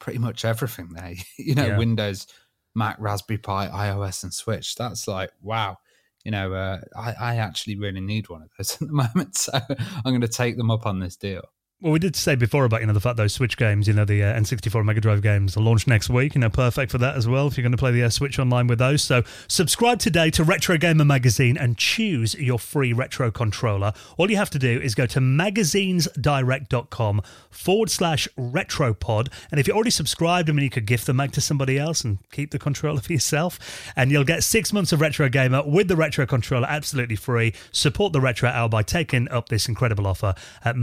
pretty much everything there. You know Yeah. windows mac raspberry pi ios and switch. That's like wow. You know uh, I, I actually really need one of those at the moment so i'm going to take them up on this deal Well, we did say before about you know the fact those Switch games, you know the uh, N64 Mega Drive games, are launched next week. You know, perfect for that as well if you're going to play the uh, Switch online with those. So subscribe today to Retro Gamer magazine and choose your free retro controller. All you have to do is go to magazinesdirect.com forward slash retropod, and if you're already subscribed, I mean, you could gift the mag to somebody else and keep the controller for yourself, and you'll get six months of Retro Gamer with the retro controller absolutely free. Support the Retro Hour by taking up this incredible offer at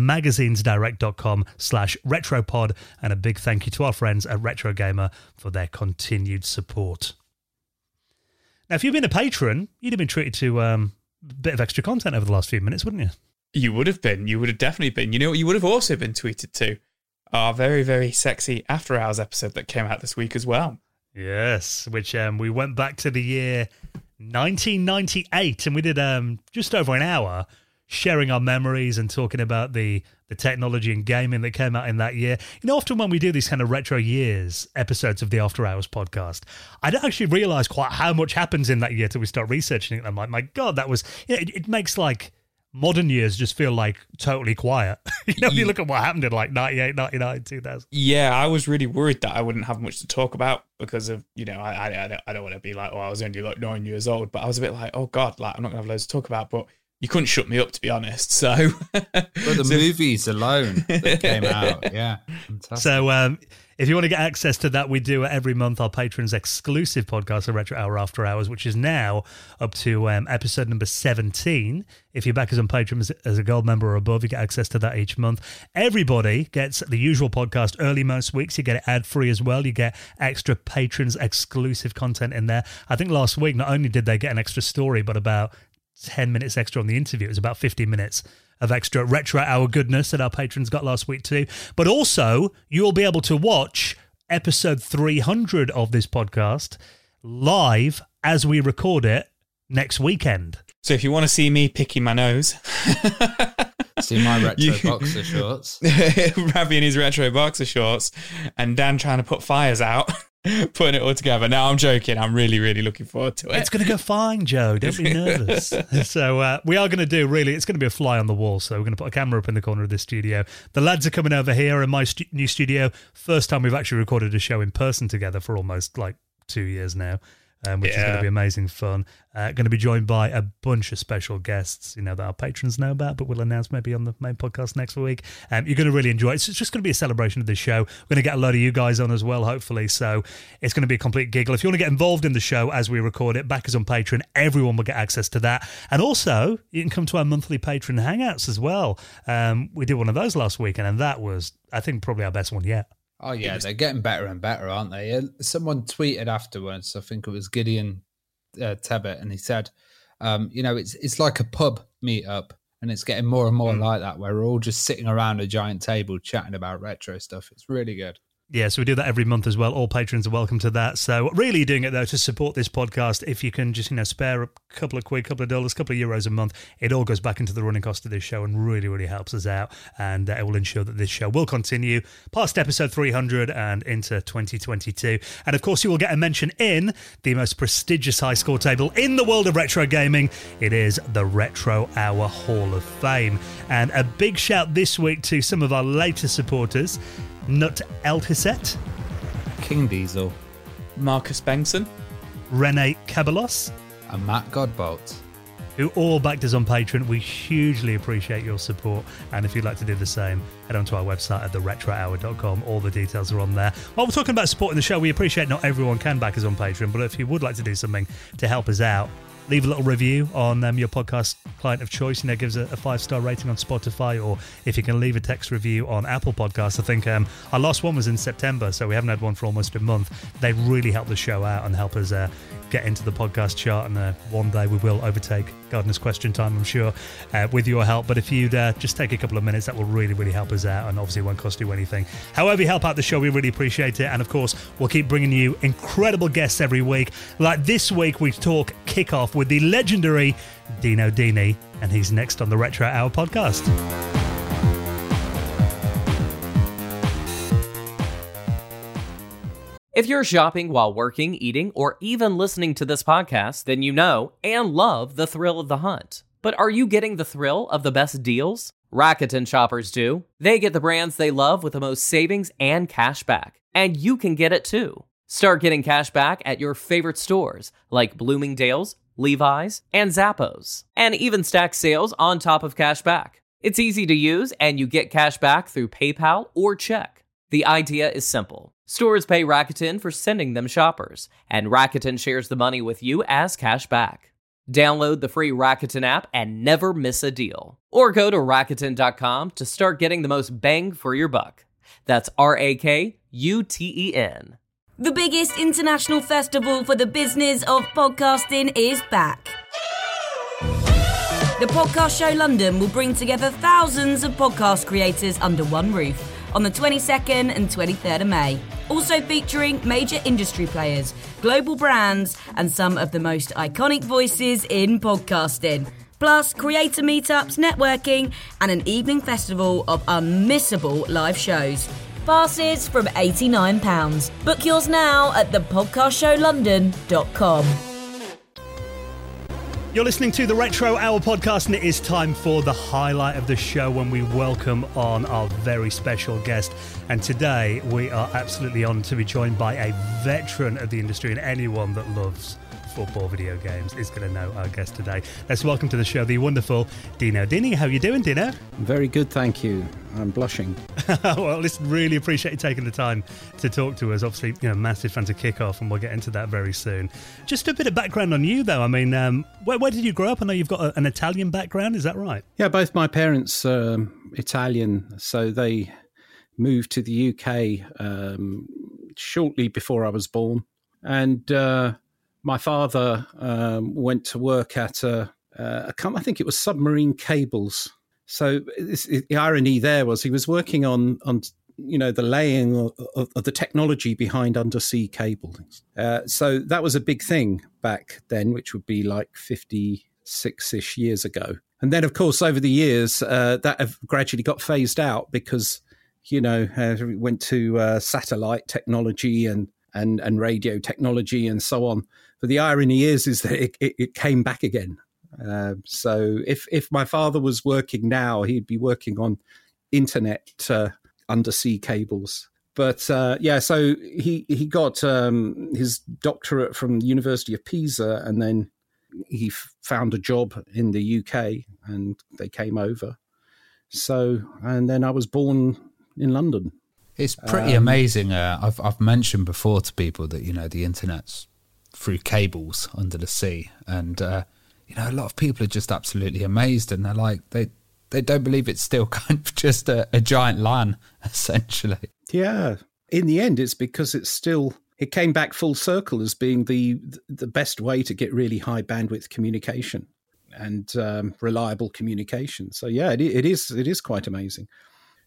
magazinesdirect.com slash retropod and a big thank you to our friends at Retro Gamer for their continued support. Now, if you've been a patron, you'd have been treated to um, a bit of extra content over the last few minutes, wouldn't you? You would have been. You would have definitely been. You know what? You would have also been tweeted to. Our very, very sexy After Hours episode that came out this week as well. Yes, which um, we went back to the year 1998 and we did um, just over an hour sharing our memories and talking about the the technology and gaming that came out in that year. You know, often when we do these kind of retro years episodes of the After Hours podcast, I don't actually realize quite how much happens in that year till we start researching it. I'm like, my God, that was, you know, it, it makes like modern years just feel like totally quiet. you know, you look at what happened in like 98, 99, 2000. Yeah, I was really worried that I wouldn't have much to talk about because of you know I I, I don't, I don't want to be like oh I was only like nine years old, but I was a bit like oh god like I'm not gonna have loads to talk about, but you couldn't shut me up to be honest. So, but the So- movies alone that came out yeah fantastic. So, um, if you want to get access to that, we do it every month our patrons' exclusive podcast, the Retro Hour After Hours, which is now up to um, episode number 17. If you're back as on Patreon as, as a gold member or above, you get access to that each month. Everybody gets the usual podcast early most weeks. You get it ad free as well. You get extra patrons' exclusive content in there. I think last week, not only did they get an extra story, but about 10 minutes extra on the interview. It was about 15 minutes of extra retro hour goodness that our patrons got last week too. But also, you'll be able to watch episode 300 of this podcast live as we record it next weekend. So if you want to see me picking my nose, see my retro you, boxer shorts, Ravi in his retro boxer shorts, and Dan trying to put fires out. putting it all together. Now I'm joking. I'm really, really looking forward to it. It's going to go fine, Joe. Don't be nervous. so uh, we are going to do really. It's going to be a fly on the wall. So we're going to put a camera up in the corner of the studio. The lads are coming over here in my stu- new studio. First time we've actually recorded a show in person together for almost like two years now um, which yeah. is going to be amazing fun. Uh, going to be joined by a bunch of special guests, you know, that our patrons know about, but we'll announce maybe on the main podcast next week. Um, you're going to really enjoy it. It's just going to be a celebration of the show. We're going to get a load of you guys on as well, hopefully. So it's going to be a complete giggle. If you want to get involved in the show as we record it, back us on Patreon. Everyone will get access to that. And also, you can come to our monthly patron hangouts as well. Um, we did one of those last weekend, and that was, I think, probably our best one yet. Oh yeah, was- they're getting better and better, aren't they? Someone tweeted afterwards. I think it was Gideon uh, Tebbett, and he said, um, "You know, it's it's like a pub meetup, and it's getting more and more mm. like that, where we're all just sitting around a giant table chatting about retro stuff. It's really good." Yeah, so we do that every month as well. All patrons are welcome to that. So really doing it though to support this podcast. If you can just, you know, spare a couple of quid, couple of dollars, couple of euros a month, it all goes back into the running cost of this show and really, really helps us out. And uh, it will ensure that this show will continue past episode 300 and into 2022. And of course, you will get a mention in the most prestigious high score table in the world of retro gaming. It is the Retro Hour Hall of Fame. And a big shout this week to some of our latest supporters. Knut Eldhuset, King Diesel, Marcus Bengtsson, René Ceballos, and Matt Godbolt, who all backed us on Patreon. We hugely appreciate your support. And if you'd like to do the same, head on to our website at theretrohour.com. All the details are on there. While we're talking about supporting the show, we appreciate not everyone can back us on Patreon, but if you would like to do something to help us out, leave a little review on um, your podcast client of choice. You know, give us a, a five star rating on Spotify, or if you can leave a text review on Apple Podcasts. I think um, our last one was in September, so we haven't had one for almost a month. They really help the show out and help us uh, get into the podcast chart. And uh, one day we will overtake Gardener's Question Time, I'm sure, uh, with your help. But if you'd uh, just take a couple of minutes, that will really, really help us out, and obviously won't cost you anything. However, you help out the show, we really appreciate it. And of course, we'll keep bringing you incredible guests every week. Like this week, we talk kickoff with the legendary Dino Dini, and he's next on the Retro Hour podcast. If you're shopping while working, eating, or even listening to this podcast, then you know and love the thrill of the hunt. But are you getting the thrill of the best deals? Rakuten shoppers do. They get the brands they love with the most savings and cash back. And you can get it too. Start getting cash back at your favorite stores like Bloomingdale's, Levi's, and Zappos. And even stack sales on top of cash back. It's easy to use and you get cash back through PayPal or check. The idea is simple. Stores pay Rakuten for sending them shoppers, and Rakuten shares the money with you as cash back. Download the free Rakuten app and never miss a deal. Or go to Rakuten.com to start getting the most bang for your buck. That's R A K U T E N. The biggest international festival for the business of podcasting is back. The Podcast Show London will bring together thousands of podcast creators under one roof on the 22nd and 23rd of May. Also featuring major industry players, global brands, and some of the most iconic voices in podcasting. Plus, creator meetups, networking, and an evening festival of unmissable live shows. Passes from £89. Book yours now at thepodcastshowlondon.com. You're listening to the Retro Hour podcast, and it is time for the highlight of the show when we welcome on our very special guest. And today we are absolutely honoured to be joined by a veteran of the industry and anyone that loves football video games is going to know our guest today. Let's welcome to the show the wonderful Dino Dini. How are you doing, Dino? Very good, thank you. I'm blushing. well, listen, really appreciate you taking the time to talk to us. Obviously, you know, massive fan of Kickoff, and we'll get into that very soon. Just a bit of background on you, though. I mean, um, where, where, did you grow up? I know you've got a, an Italian background. Is that right? Yeah, both my parents um, Italian, so they moved to the UK um, shortly before I was born, and uh, my father um, went to work at a, a I think it was submarine cables. So this, the irony there was he was working on on you know the laying of, of, of the technology behind undersea cables. Uh, so that was a big thing back then, which would be like fifty six ish years ago. And then, of course, over the years, uh, that have gradually got phased out because you know uh, we went to uh, satellite technology and and and radio technology and so on. But the irony is, is that it, it, it came back again. Uh, so if if my father was working now, he'd be working on internet uh, undersea cables. But uh, yeah, so he he got um, his doctorate from the University of Pisa, and then he f- found a job in the UK, and they came over. So and then I was born in London. It's pretty um, amazing. Uh, I've I've mentioned before to people that you know the internet's through cables under the sea, and uh, you know a lot of people are just absolutely amazed, and they're like they they don't believe it's still kind of just a, a giant LAN, essentially. Yeah. In the end, it's because it's still it came back full circle as being the the best way to get really high bandwidth communication and um, reliable communication. So yeah, it, it is it is quite amazing.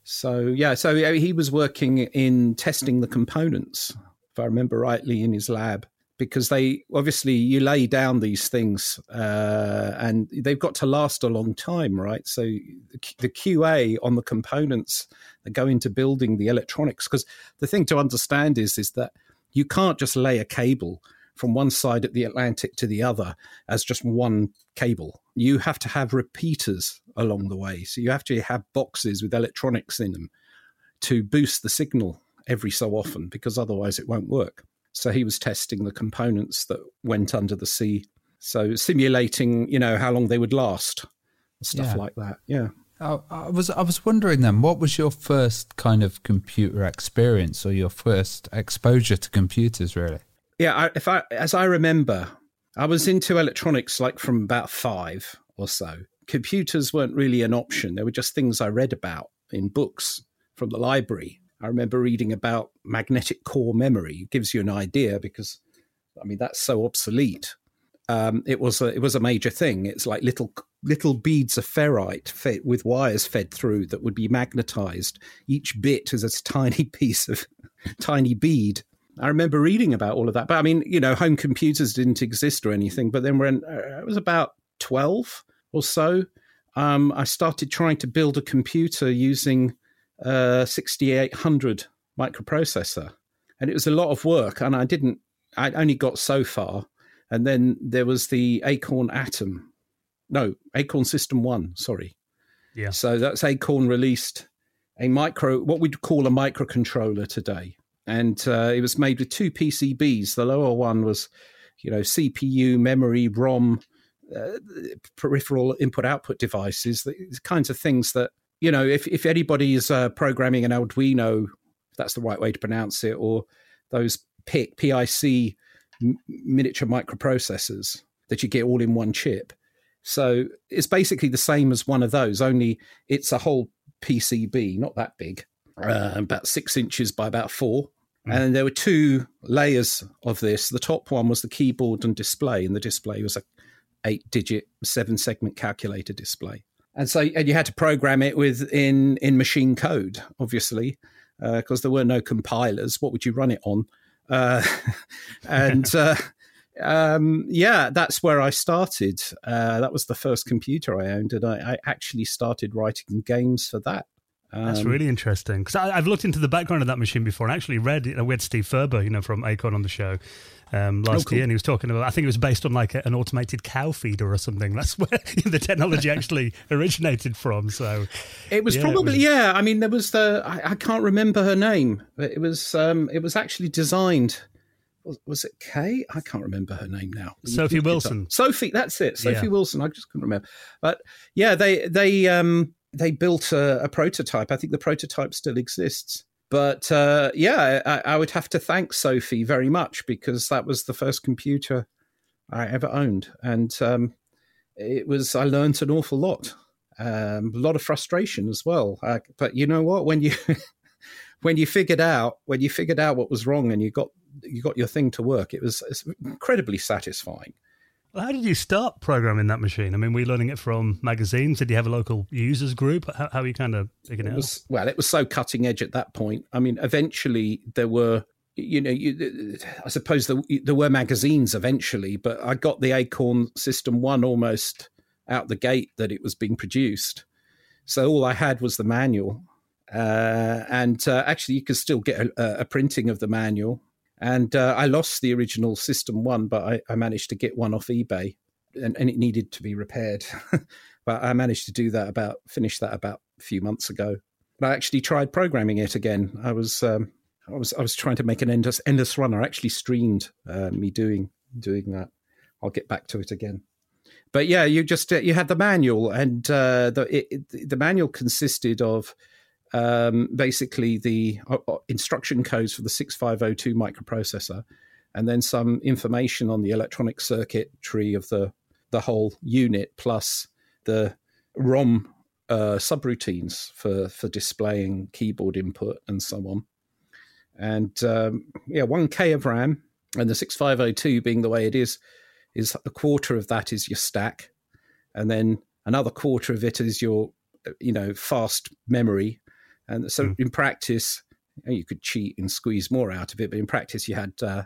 So yeah, so he was working in testing the components, if I remember rightly, in his lab, because they obviously you lay down these things uh, and they've got to last a long time, right? So the QA on the components that go into building the electronics, because the thing to understand is is that you can't just lay a cable from one side of the Atlantic to the other as just one cable. You have to have repeaters along the way. So you have to have boxes with electronics in them to boost the signal every so often because otherwise it won't work. So he was testing the components that went under the sea. So simulating, you know, how long they would last, stuff yeah. like that. Yeah. I, I was I was wondering then, what was your first kind of computer experience or your first exposure to computers, really? Yeah, I, if I as I remember, I was into electronics like from about five or so. Computers weren't really an option; they were just things I read about in books from the library. I remember reading about magnetic core memory. It gives you an idea because, I mean, that's so obsolete. Um, it was a, it was a major thing. It's like little little beads of ferrite with wires fed through that would be magnetized. Each bit is a tiny piece of tiny bead. I remember reading about all of that. But I mean, you know, home computers didn't exist or anything. But then when uh, I was about twelve or so, um, I started trying to build a computer using uh, 6800 microprocessor. And it was a lot of work. And I didn't, I only got so far. And then there was the Acorn Atom. No, Acorn System 1, sorry. Yeah. So that's Acorn released a micro, what we'd call a microcontroller today. And uh, it was made with two PCBs. The lower one was, you know, CPU, memory, ROM, uh, peripheral input output devices, the kinds of things that you know, if if anybody is uh, programming an Arduino, if that's the right way to pronounce it, or those PIC PIC miniature microprocessors that you get all in one chip. So it's basically the same as one of those, only it's a whole PCB, not that big, uh, about six inches by about four. Mm. And there were two layers of this. The top one was the keyboard and display, and the display was a eight-digit, seven-segment calculator display and so and you had to program it with in in machine code, obviously, because uh, there were no compilers. What would you run it on? Uh, and uh, um, yeah, that's where I started. Uh, that was the first computer I owned, and I, I actually started writing games for that. Um, That's really interesting because I've looked into the background of that machine before and actually read it. We had Steve Furber, you know, from Acorn on the show, um, last oh, cool. year, and he was talking about. I think it was based on like a, an automated cow feeder or something. That's where the technology actually originated from. So it was yeah, probably it was, yeah. I mean, there was the I, I, can't remember her name, but it was um, it was actually designed. Was, was it Kay? I can't remember her name now. Sophie Wilson. Sophie, that's it. Sophie yeah. Wilson. I just couldn't remember. But yeah, they they um, they built a, a prototype. I think the prototype still exists but uh, yeah, I, I, would have to thank Sophie very much because that was the first computer I ever owned, and um, it was I learned an awful lot, um, a lot of frustration as well. Uh, but you know what? When you when you figured out when you figured out what was wrong and you got you got your thing to work, it was incredibly satisfying. How did you start programming that machine? I mean, were you learning it from magazines? Did you have a local users group? How, how are you kind of picking it, it was, Well, it was so cutting edge at that point. I mean, eventually there were, you know, you, I suppose there, there were magazines eventually, but I got the Acorn System 1 almost out the gate that it was being produced. So all I had was the manual. Uh, and uh, actually, you could still get a, a, printing of the manual and uh, I lost the original System One, but I, I managed to get one off eBay, and, and it needed to be repaired. but I managed to do that about finish that about a few months ago. I actually tried programming it again. I was um, I was I was trying to make an endless endless runner. I actually streamed uh, me doing doing that. I'll get back to it again. But yeah, you just uh, you had the manual, and uh, the it, the manual consisted of um, basically the uh, uh, instruction codes for the 6502 microprocessor, and then some information on the electronic circuitry of the the whole unit, plus the ROM uh, subroutines for for displaying keyboard input and so on. And um, yeah, one K of RAM, and the 6502 being the way it is, is a quarter of that is your stack, and then another quarter of it is your uh, you know fast memory and so mm. in practice, you could cheat and squeeze more out of it, but in practice, you had uh,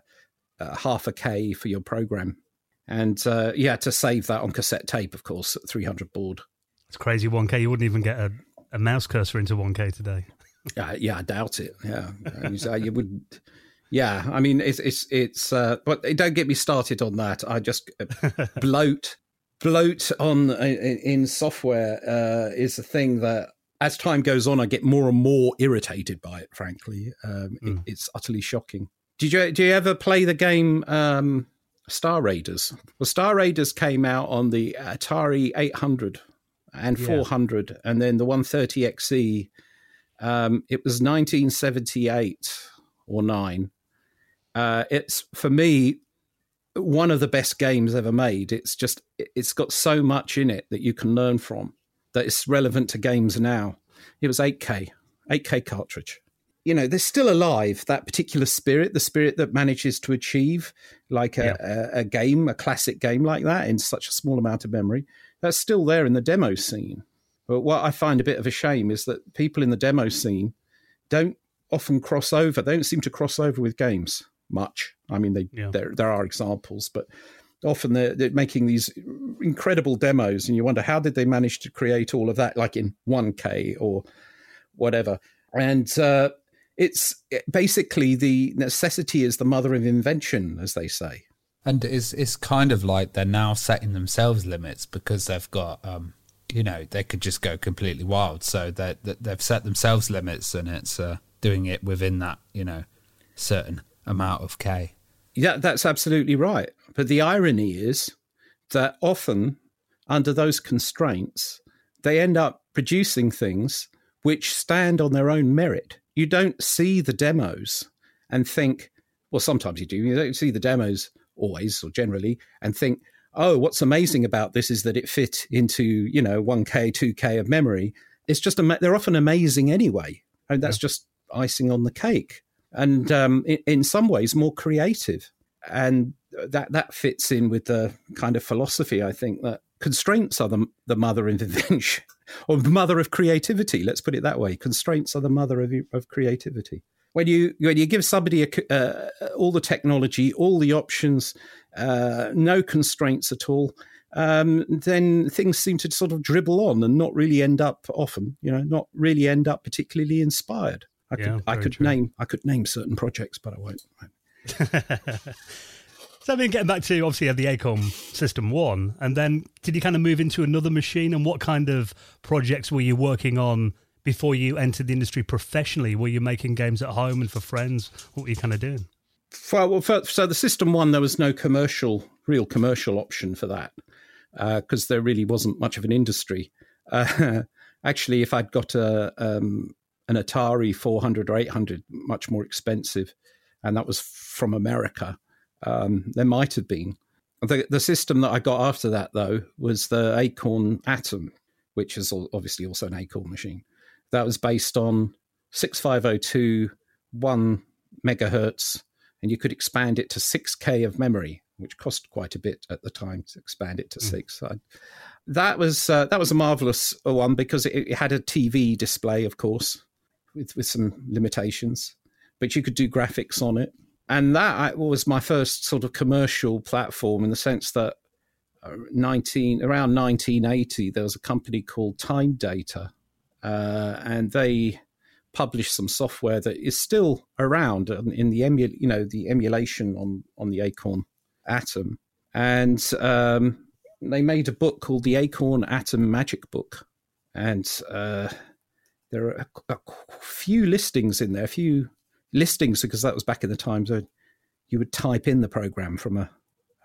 uh, half a K for your program. And uh, you had to save that on cassette tape, of course, at 300 baud. It's crazy 1K. You wouldn't even get a, a mouse cursor into 1K today. yeah, yeah, I doubt it. Yeah, you would. Yeah, I mean, it's it's it's. Uh, but don't get me started on that. I just uh, bloat bloat on uh, in, in software uh, is a thing that as time goes on, I get more and more irritated by it. Frankly, um, mm. it, it's utterly shocking. Did you do you ever play the game um, Star Raiders? Well, Star Raiders came out on the Atari 800 and yeah. 400, and then the 130 XE. Um, it was 1978 or nine. Uh, it's for me one of the best games ever made. It's just it's got so much in it that you can learn from that is relevant to games now. It was 8K, 8K cartridge. You know, they're still alive, that particular spirit, the spirit that manages to achieve like a, yeah. a, a game, a classic game like that in such a small amount of memory. That's still there in the demo scene. But what I find a bit of a shame is that people in the demo scene don't often cross over. They don't seem to cross over with games much. I mean, they, yeah. there there are examples, but often they're, they're, making these incredible demos and you wonder how did they manage to create all of that like in 1k or whatever? And uh, it's basically the necessity is the mother of invention as they say. And it's it's kind of like they're now setting themselves limits because they've got um, you know they could just go completely wild. So that they've set themselves limits and it's uh, doing it within that you know certain amount of k yeah that's absolutely right but the irony is that often, under those constraints, they end up producing things which stand on their own merit. You don't see the demos and think, well, sometimes you do. You don't see the demos always or generally and think, oh, what's amazing about this is that it fit into, you know, 1K, 2K of memory. It's just, they're often amazing anyway. And that's yeah. just icing on the cake. And um, in, in some ways, more creative. And that that fits in with the kind of philosophy I think that constraints are the, the mother of invention or the mother of creativity. Let's put it that way. Constraints are the mother of, of creativity. When you when you give somebody a, uh, all the technology, all the options, uh, no constraints at all, um, then things seem to sort of dribble on and not really end up often, you know, not really end up particularly inspired. I yeah, could I could true. name I could name certain projects, but I won't. So I mean, getting back to obviously the Acorn System One, and then did you kind of move into another machine? And what kind of projects were you working on before you entered the industry professionally? Were you making games at home and for friends? What were you kind of doing? Well, well for, so the System One, there was no commercial, real commercial option for that because uh, there really wasn't much of an industry. Uh, actually, if I'd got a um, an Atari 400 or 800, much more expensive, and that was from America um, there might have been. The, the system that I got after that, though, was the Acorn Atom, which is obviously also an Acorn machine. That was based on 6502, 1 megahertz, and you could expand it to 6K of memory. which cost quite a bit at the time to expand it to mm. six. So that was uh, that was a marvelous one because it, it, had a TV display, of course, with with some limitations, but you could do graphics on it, and that was my first sort of commercial platform in the sense that. Uh, 19 around 1980 there was a company called time data uh, and they published some software that is still around in the emu, you know, the emulation on on the Acorn Atom, and um, they made a book called the Acorn Atom Magic Book, and uh, there are a, a, few listings in there, a few listings because that was back in the times when you would type in the program from a,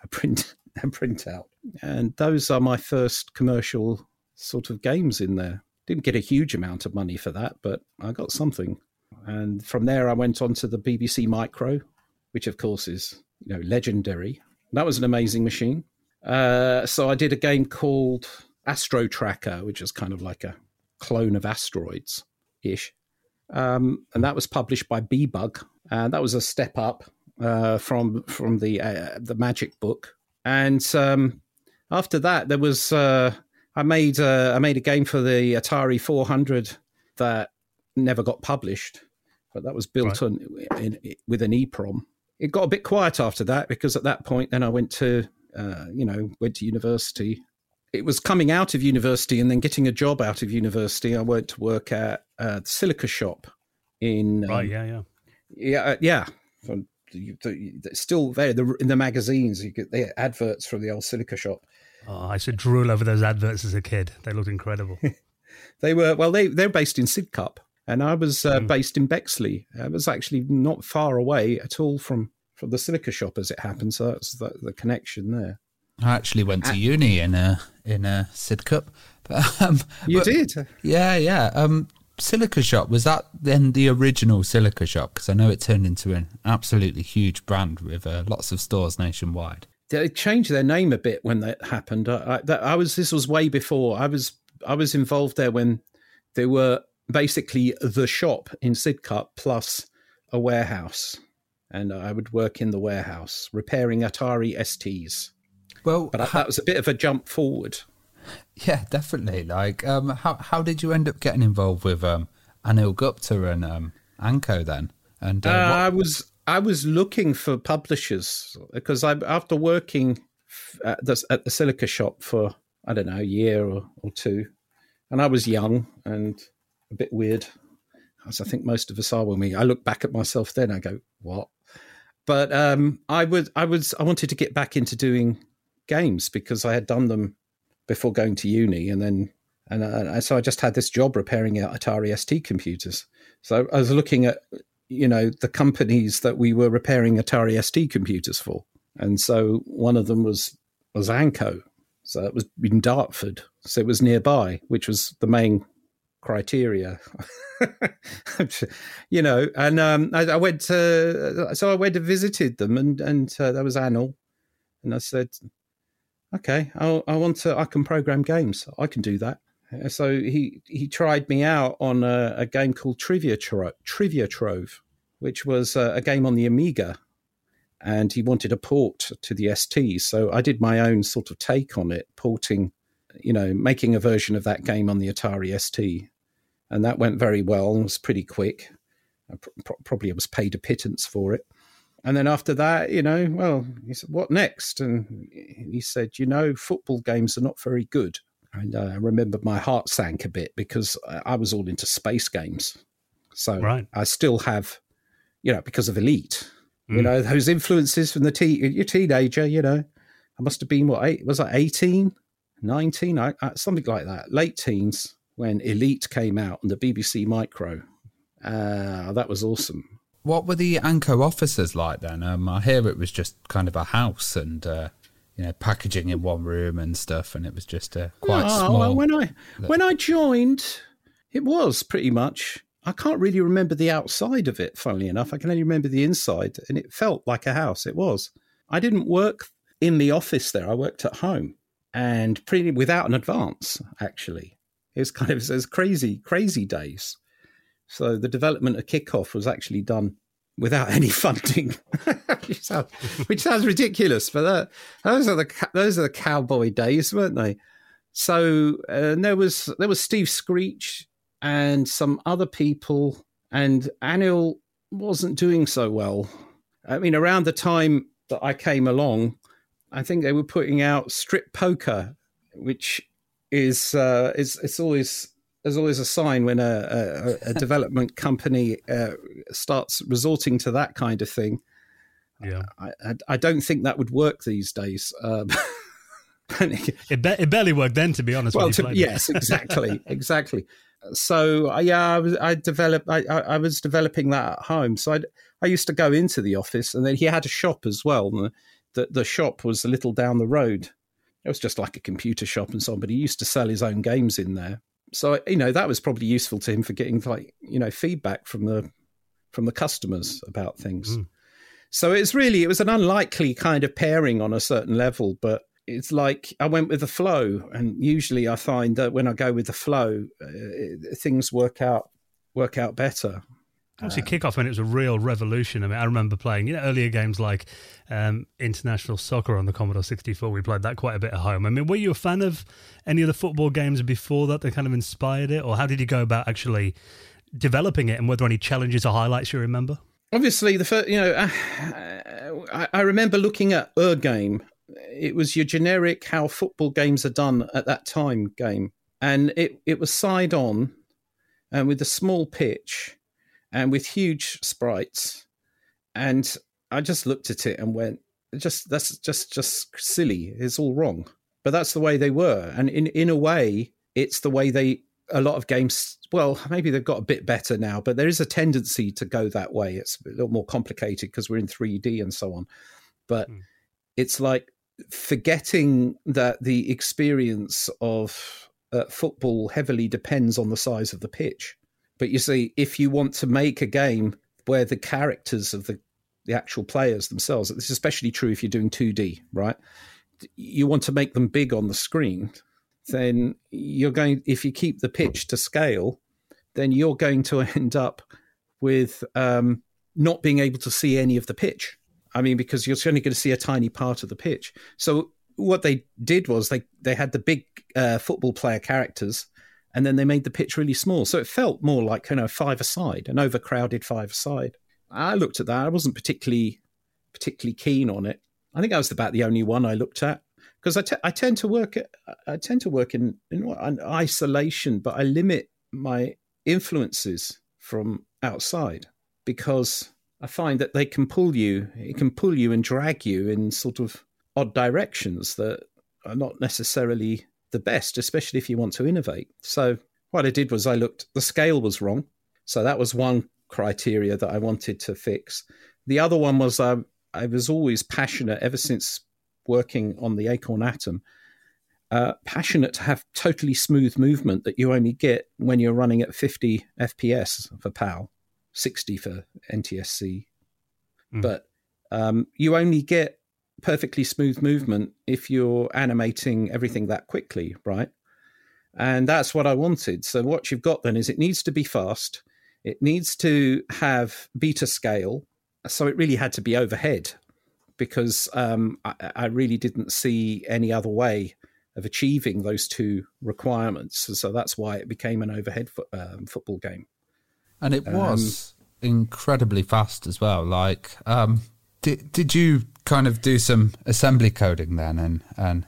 a print a printout, and those are my first commercial sort of games in there. Didn't get a huge amount of money for that, but I got something. And from there, I went on to the BBC Micro, which of course is you know legendary. That was an amazing machine. Uh, so I did a game called Astro Tracker, which is kind of like a clone of Asteroids ish. Um, and that was published by Beebug. And that was a step up uh, from from the uh, the Magic book. And um, after that, there was uh, I made uh, I made a game for the Atari 400 that never got published, but that was built right. on in, in, with an EEPROM. It got a bit quiet after that because at that point, then I went to uh, you know went to university. It was coming out of university and then getting a job out of university. I went to work at uh, the Silica Shop in um, right, yeah, yeah, yeah, uh, yeah. still there in the magazines. You get the adverts from the old Silica Shop Oh, I should drool over those adverts as a kid. They looked incredible. they were well. They they're based in Sidcup, and I was uh, mm. based in Bexley. I was actually not far away at all from from the Silica shop, as it happened. So that's the, the connection there. I actually went to uni in a in a Sidcup. But, um, you but, did, yeah, yeah. Um, Silica Shop was that then the original Silica Shop? Because I know it turned into an absolutely huge brand with uh, lots of stores nationwide they changed their name a bit when that happened. I, I, I, was this was way before I was I was involved there when they were basically the shop in Sidcup plus a warehouse, and I would work in the warehouse repairing Atari STs. Well, but how, that was a bit of a jump forward. Yeah, definitely. Like, um, how how did you end up getting involved with um, Anil Gupta and um, Anco then? And uh, uh, I was I was looking for publishers because I, after working at the, at the Silica shop for I don't know a year or, or two, and I was young and a bit weird, as I think most of us are when we. I look back at myself then, I go, "What?" But um, I would, I was, I wanted to get back into doing games because I had done them before going to uni, and then, and uh, so I just had this job repairing Atari ST computers. So I was looking at you know, the companies that we were repairing Atari ST computers for. And so one of them was was Anco. So it was in Dartford. So it was nearby, which was the main criteria. you know, and um, I, I, went to, so I went and visited them, and and uh, there was Anil, and I said, okay, I, I want to, I can program games, I can do that. Uh, so he he tried me out on a, a game called Trivia Tro- Trivia Trove, which was a, a, game on the Amiga, and he wanted a port to the ST. So I did my own sort of take on it, porting, you know, making a version of that game on the Atari ST, and that went very well and was pretty quick. Probably I was paid a pittance for it. And then after that, you know, well, he said, "What next?" And he said, "You know, football games are not very good." And uh, I remember my heart sank a bit because I was all into space games. So right. I still have, you know, because of Elite, mm. you know, those influences from the teen, your teenager, you know, I must have been what, eight, was I 18, 19, I, I, something like that, late teens when Elite came out on the BBC Micro. Uh, that was awesome. What were the Anco officers like then? Um, I hear it was just kind of a house and uh, you know packaging in one room and stuff, and it was just a quite no, small. When I when I joined, it was pretty much. I can't really remember the outside of it. Funnily enough, I can only remember the inside, and it felt like a house. It was. I didn't work in the office there. I worked at home, and pretty without an advance. Actually, it was kind of it was crazy, crazy days. So the development of Kickoff was actually done without any funding, which, sounds, which, sounds, ridiculous. But that, those are the those are the cowboy days, weren't they? So uh, there was there was Steve Screech and some other people, and Anil wasn't doing so well. I mean, around the time that I came along, I think they were putting out Strip Poker, which is uh, is it's always there's always a sign when a, a, a development company uh, starts resorting to that kind of thing. Yeah, I, I, I don't think that would work these days. Um, it, be- it barely worked then, to be honest. Well, to, yes, exactly, exactly. So uh, yeah, I was I developed I, I, was developing that at home. So I I used to go into the office, and then he had a shop as well. The, the, the shop was a little down the road. It was just like a computer shop and so on. But he used to sell his own games in there so you know that was probably useful to him for getting like you know feedback from the from the customers about things. Mm. So it's really it was an unlikely kind of pairing on a certain level, but it's like I went with the flow, and usually I find that when I go with the flow, uh, things work out work out better. Obviously, kickoff when it was a real revolution. I mean, I remember playing you know earlier games like um, international soccer on the Commodore 64. We played that quite a bit at home. I mean, were you a fan of any of the football games before that that kind of inspired it, or how did you go about actually developing it? And were there any challenges or highlights you remember? Obviously, the first, you know, uh, I, I remember looking at a game. It was your generic how football games are done at that time game, and it it was side on, and with a small pitch and with huge sprites. And I just looked at it and went, just that's just just silly. It's all wrong. But that's the way they were. And in in a way, it's the way they a lot of games well, maybe they've got a bit better now, but there is a tendency to go that way. It's a little more complicated because we're in 3D and so on. But mm. it's like forgetting that the experience of uh, football heavily depends on the size of the pitch. But you see, if you want to make a game where the characters of the the actual players themselves, this is especially true if you're doing 2D, right? You want to make them big on the screen, then you're going. If you keep the pitch to scale, then you're going to end up with um, not being able to see any of the pitch. I mean, because you're only going to see a tiny part of the pitch. So what they did was they they had the big uh, football player characters and then they made the pitch really small. So it felt more like you know five aside, an overcrowded five aside. I looked at that. I wasn't particularly particularly keen on it. I think I was about the only one I looked at because I, te- I tend to work at, I tend to work in, in in isolation, but I limit my influences from outside because I find that they can pull you, it can pull you and drag you in sort of odd directions that are not necessarily the best, especially if you want to innovate. So what I did was I looked, the scale was wrong. So that was one criteria that I wanted to fix. The other one was um, I was always passionate ever since working on the Acorn Atom, uh, passionate to have totally smooth movement that you only get when you're running at 50 FPS for PAL, 60 for NTSC. Mm. But um, you only get perfectly smooth movement if you're animating everything that quickly, right? And that's what I wanted. So what you've got then is it needs to be fast. It needs to have beta scale. So it really had to be overhead because um, I, I, really didn't see any other way of achieving those two requirements. So that's why it became an overhead fo- um, football game. And it was um, incredibly fast as well. Like, um, did did you kind of do some assembly coding then, and and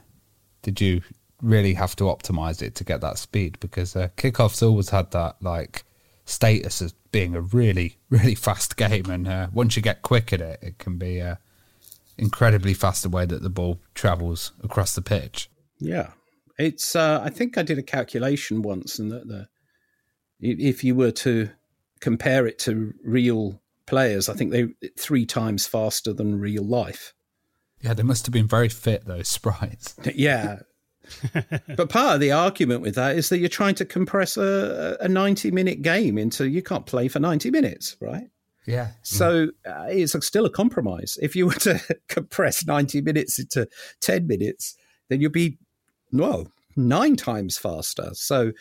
did you really have to optimize it to get that speed? Because uh, kickoffs always had that like status as being a really really fast game, and uh, once you get quick at it, it can be a incredibly fast the way that the ball travels across the pitch. Yeah, it's. Uh, I think I did a calculation once, and that the if you were to compare it to real players. I think they three times faster than real life. Yeah, they must have been very fit those sprites. Yeah. but part of the argument with that is that you're trying to compress a, a 90 minute game into you can't play for 90 minutes, right? Yeah. So uh, it's still a compromise. If you were to compress 90 minutes into 10 minutes, then you'd be, well, nine times faster. So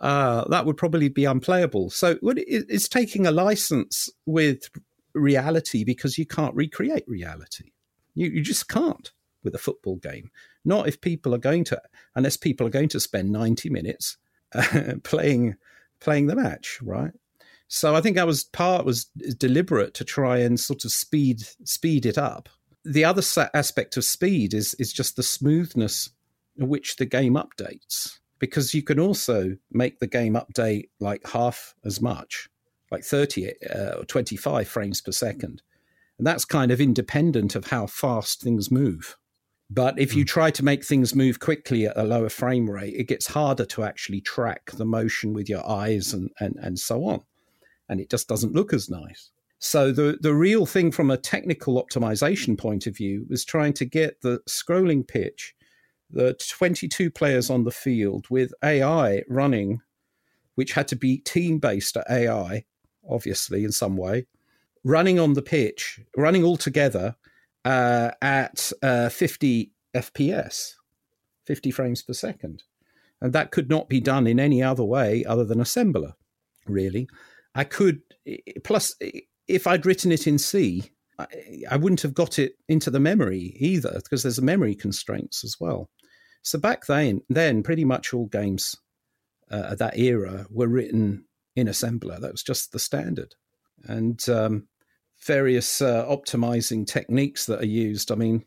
uh, that would probably be unplayable. So it's taking a license with reality because you can't recreate reality. You, you just can't with a football game. Not if people are going to, unless people are going to spend 90 minutes uh, playing playing the match, right? So I think that was part was deliberate to try and sort of speed speed it up. The other aspect of speed is is just the smoothness which the game updates, because you can also make the game update like half as much, like thirty uh, or twenty five frames per second, and that's kind of independent of how fast things move. But if you hmm. try to make things move quickly at a lower frame rate, it gets harder to actually track the motion with your eyes and, and, and so on and it just doesn't look as nice. So the the real thing from a technical optimization point of view was trying to get the scrolling pitch, the 22 players on the field with AI running, which had to be team based AI, obviously in some way, running on the pitch, running all together uh, at uh, 50 FPS, 50 frames per second, and that could not be done in any other way other than assembler, really. I could, plus, if I'd written it in C, I wouldn't have got it into the memory either because there's memory constraints as well. So back then, then pretty much all games uh, of that era were written in assembler. That was just the standard, and um, various uh, optimizing techniques that are used. I mean,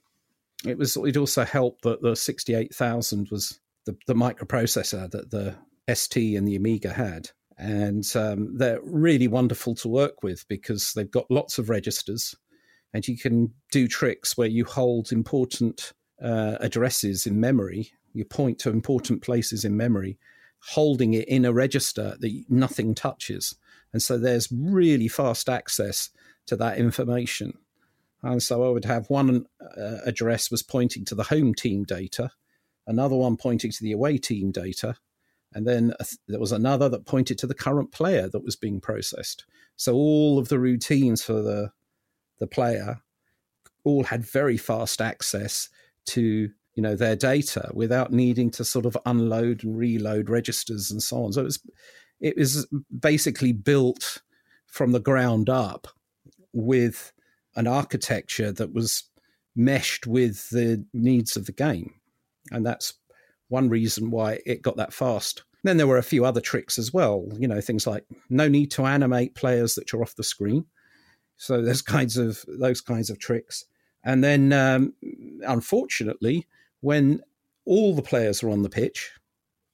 it was it also helped that the sixty eight thousand was the, the microprocessor that the ST and the Amiga had, and um, they're really wonderful to work with because they've got lots of registers and you can do tricks where you hold important uh, addresses in memory you point to important places in memory holding it in a register that nothing touches and so there's really fast access to that information and so i would have one uh, address was pointing to the home team data another one pointing to the away team data and then there was another that pointed to the current player that was being processed. So all of the routines for the the player all had very fast access to you know their data without needing to sort of unload and reload registers and so on. So it was it was basically built from the ground up with an architecture that was meshed with the needs of the game, and that's one reason why it got that fast. Then there were a few other tricks as well, you know, things like no need to animate players that are off the screen. So there's kinds of those kinds of tricks. And then, um, unfortunately, when all the players are on the pitch,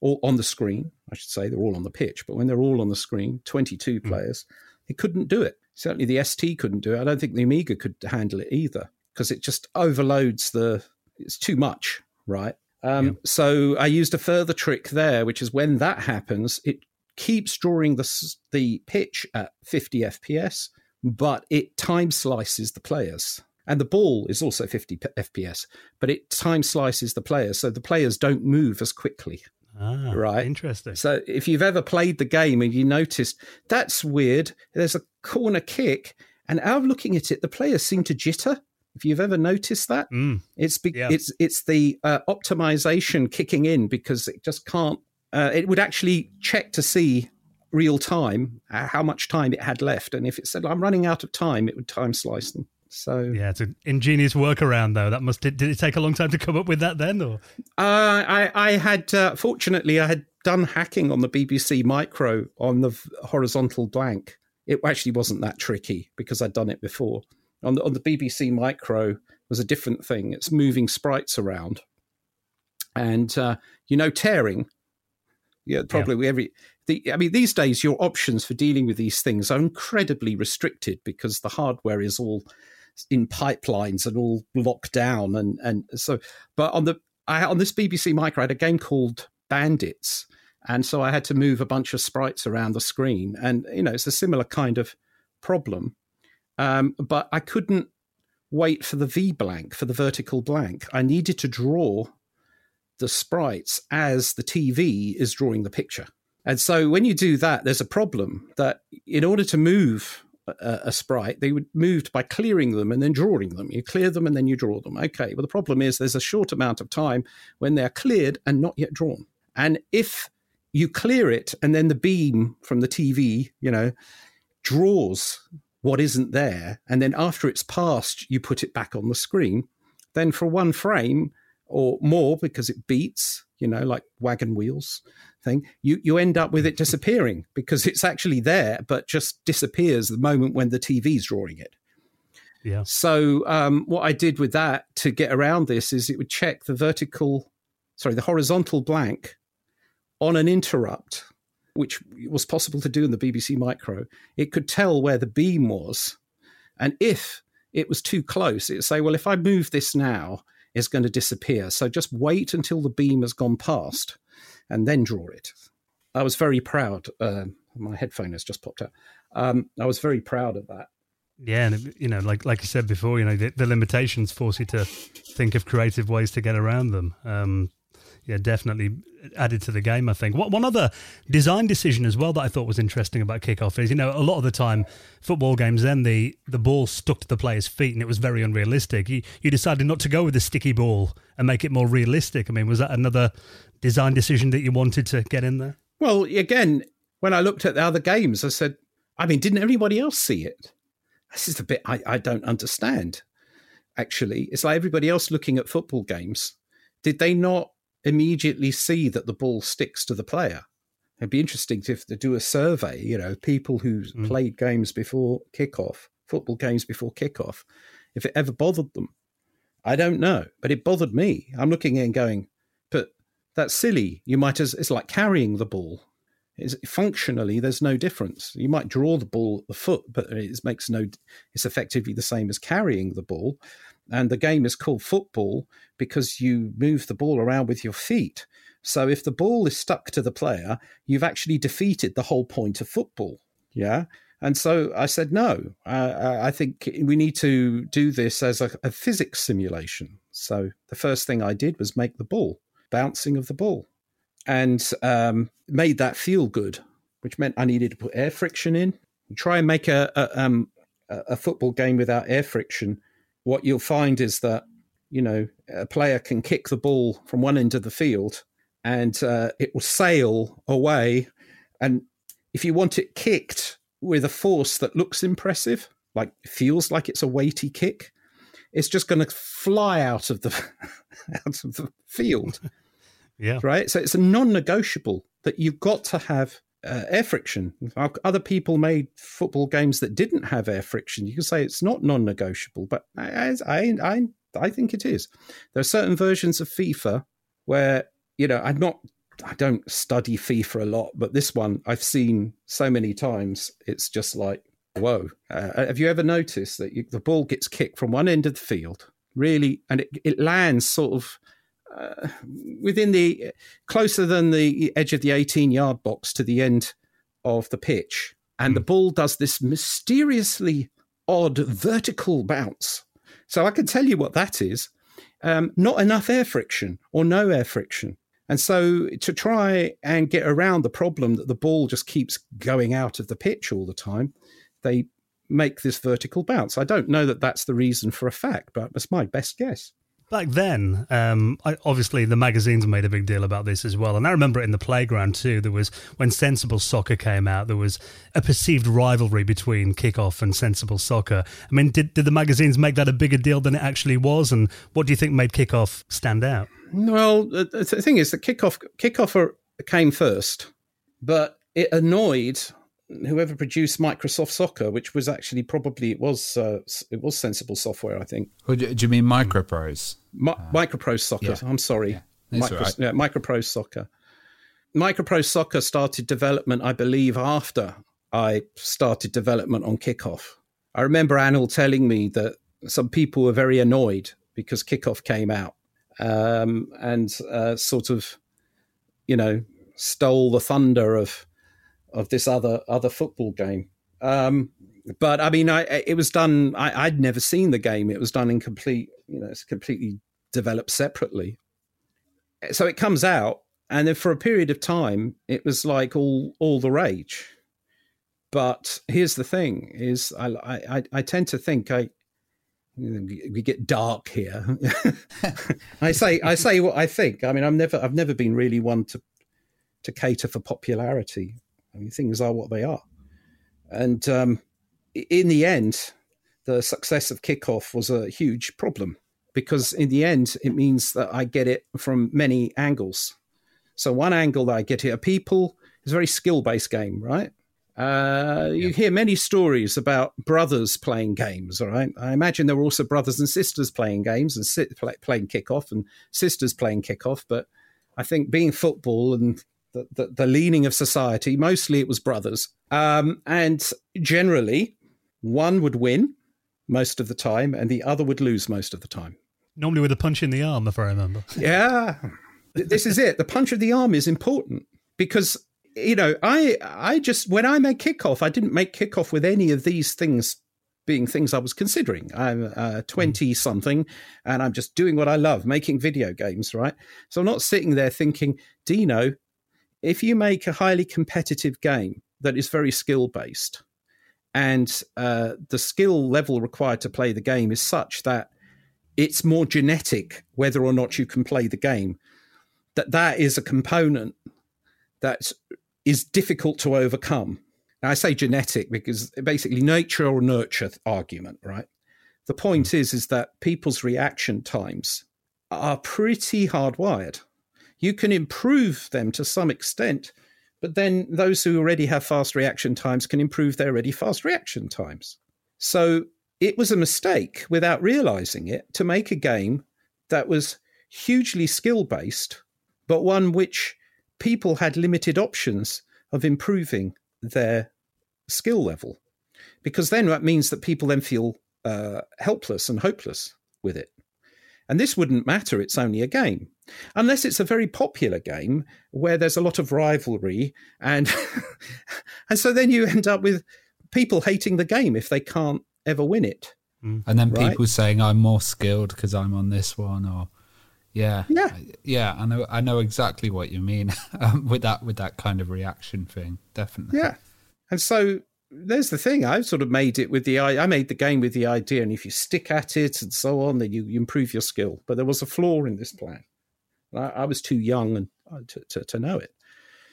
or on the screen, I should say, they're all on the pitch, but when they're all on the screen, 22 mm. players, it couldn't do it. Certainly the ST couldn't do it. I don't think the Amiga could handle it either because it just overloads the, it's too much, right? Um, yeah. So I used a further trick there, which is when that happens, it keeps drawing the the pitch at 50 FPS, but it time slices the players. And the ball is also 50 FPS, but it time slices the players, so the players don't move as quickly. Ah, right. Interesting. So if you've ever played the game and you noticed that's weird, there's a corner kick, and out of looking at it, the players seem to jitter. If you've ever noticed that, mm. it's be- yeah. it's it's the uh, optimization kicking in because it just can't. Uh, it would actually check to see real time uh, how much time it had left, and if it said I'm running out of time, it would time slice them. So yeah, it's an ingenious workaround though. That must did it take a long time to come up with that then, or uh, I I had uh, fortunately I had done hacking on the BBC Micro on the horizontal blank. It actually wasn't that tricky because I'd done it before on the, on the BBC Micro was a different thing. It's moving sprites around, and uh, you know tearing. Yeah, probably yeah. every. The, I mean, these days your options for dealing with these things are incredibly restricted because the hardware is all in pipelines and all locked down, and and so. But on the I, on this BBC Micro, I had a game called Bandits, and so I had to move a bunch of sprites around the screen, and you know it's a similar kind of problem. Um, but I couldn't wait for the V blank, for the vertical blank. I needed to draw the sprites as the TV is drawing the picture. And so when you do that, there's a problem that in order to move a, a, sprite, they would moved by clearing them and then drawing them. You clear them and then you draw them. Okay, well, the problem is there's a short amount of time when they're cleared and not yet drawn. And if you clear it and then the beam from the TV, you know, draws what isn't there, and then after it's passed, you put it back on the screen. Then for one frame or more, because it beats, you know, like wagon wheels thing, you you end up with it disappearing because it's actually there, but just disappears the moment when the TV's drawing it. Yeah. So um, what I did with that to get around this is it would check the vertical, sorry, the horizontal blank on an interrupt, which was possible to do in the BBC Micro. It could tell where the beam was, and if it was too close, it would say, "Well, if I move this now, it's going to disappear. So just wait until the beam has gone past, and then draw it." I was very proud. Uh, my headphone has just popped out. Um, I was very proud of that. Yeah, and you know, like like you said before, you know, the, the limitations force you to think of creative ways to get around them. Um, yeah, definitely added to the game. I think. One other design decision as well that I thought was interesting about kickoff is, you know, a lot of the time football games, then the the ball stuck to the player's feet and it was very unrealistic. You you decided not to go with the sticky ball and make it more realistic. I mean, was that another design decision that you wanted to get in there? Well, again, when I looked at the other games, I said, I mean, didn't everybody else see it? this is the bit I, I don't understand. Actually, it's like everybody else looking at football games. Did they not immediately see that the ball sticks to the player? It'd be interesting to, to do a survey. You know, people who mm. played games before kickoff, football games before kickoff, if it ever bothered them. I don't know, but it bothered me. I'm looking and going, but that's silly. You might as it's like carrying the ball is functionally there's no difference. You might draw the ball at the foot, but it makes no. It's effectively the same as carrying the ball, and the game is called football because you move the ball around with your feet. So if the ball is stuck to the player, you've actually defeated the whole point of football. Yeah. And so I said, no, uh, I think we need to do this as a, a physics simulation. So the first thing I did was make the ball, bouncing of the ball and um, made that feel good, which meant I needed to put air friction in. try and make a, a, um, a football game without air friction. What you'll find is that you know a player can kick the ball from one end of the field and uh, it will sail away. And if you want it kicked with a force that looks impressive, like feels like it's a weighty kick, it's just going to fly out of the out of the field. Yeah. Right. So it's a non-negotiable that you've got to have uh, air friction. Other people made football games that didn't have air friction. You can say it's not non-negotiable, but I, I, I, I think it is. There are certain versions of FIFA where you know I'm not. I don't study FIFA a lot, but this one I've seen so many times. It's just like, whoa! Uh, have you ever noticed that you, the ball gets kicked from one end of the field, really, and it, it lands sort of uh, within the closer than the edge of the 18 yard box to the end of the pitch. And mm. the hmm. ball does this mysteriously odd vertical bounce. So I can tell you what that is. Um, not enough air friction or no air friction. And so to try and get around the problem that the ball just keeps going out of the pitch all the time, they make this vertical bounce. I don't know that that's the reason for a fact, but that's my best guess back then, um, I, obviously the magazines made a big deal about this as well, and I remember it in the playground too. There was when Sensible Soccer came out, there was a perceived rivalry between Kickoff and Sensible Soccer. I mean, did did the magazines make that a bigger deal than it actually was? And what do you think made Kickoff stand out? Well, the thing is, that Kickoff Kickoff came first, but it annoyed whoever produced Microsoft Soccer, which was actually probably it was uh, it was sensible software, I think. do you mean Microprose? Mi- uh, Microprose Soccer. Yeah. I'm sorry, yeah. Micro, right. yeah, Microprose Soccer. Microprose Soccer started development, I believe, after I started development on Kickoff. I remember Anil telling me that some people were very annoyed because Kickoff came out um, and uh, sort of, you know, stole the thunder of of this other other football game. Um, but I mean, I, it was done. I, would never seen the game. It was done in complete, you know, it's completely developed separately. So it comes out, and then for a period of time, it was like all all the rage. But here's the thing: is I I, I tend to think I we get dark here. I say I say what I think. I mean, I'm never I've never been really one to to cater for popularity. I mean, things are what they are. And um, in the end, the success of kickoff was a huge problem because in the end, it means that I get it from many angles. So one angle that I get it are people. It's a very skill based game, right? Uh, you hear many stories about brothers playing games. All right, I imagine there were also brothers and sisters playing games and sit, play, playing kickoff and sisters playing kickoff. But I think being football and the, the, the leaning of society, mostly it was brothers, um, and generally one would win most of the time, and the other would lose most of the time. Normally with a punch in the arm, if I remember. Yeah, this is it. The punch of the arm is important because you know I I just when I made kickoff, I didn't make kickoff with any of these things being things I was considering. I'm uh, 20 something and I'm just doing what I love, making video games, right? So I'm not sitting there thinking, Dino, if you make a highly competitive game that is very skill based, and uh, the skill level required to play the game is such that it's more genetic whether or not you can play the game. That that is a component that is difficult to overcome. Now i say genetic because basically nature or nurture argument right? The point is is that people's reaction times are pretty hardwired. You can improve them to some extent but then those who already have fast reaction times can improve their already fast reaction times. So it was a mistake without realizing it to make a game that was hugely skill based, but one which people had limited options of improving their skill level. Because then that means that people then feel uh, helpless and hopeless with it. And this wouldn't matter, it's only a game. Unless it's a very popular game where there's a lot of rivalry and and so then you end up with people hating the game if they can't ever win it. Mm. And then right? people saying I'm more skilled because I'm on this one or yeah. Yeah. Yeah, I know I know exactly what you mean um, with that with that kind of reaction thing. Definitely. Yeah. And so there's the thing. I've sort of made it with the I I made the game with the idea, and if you stick at it and so on, then you, you improve your skill. But there was a flaw in this plan. I, I was too young and uh, to, to, to know it.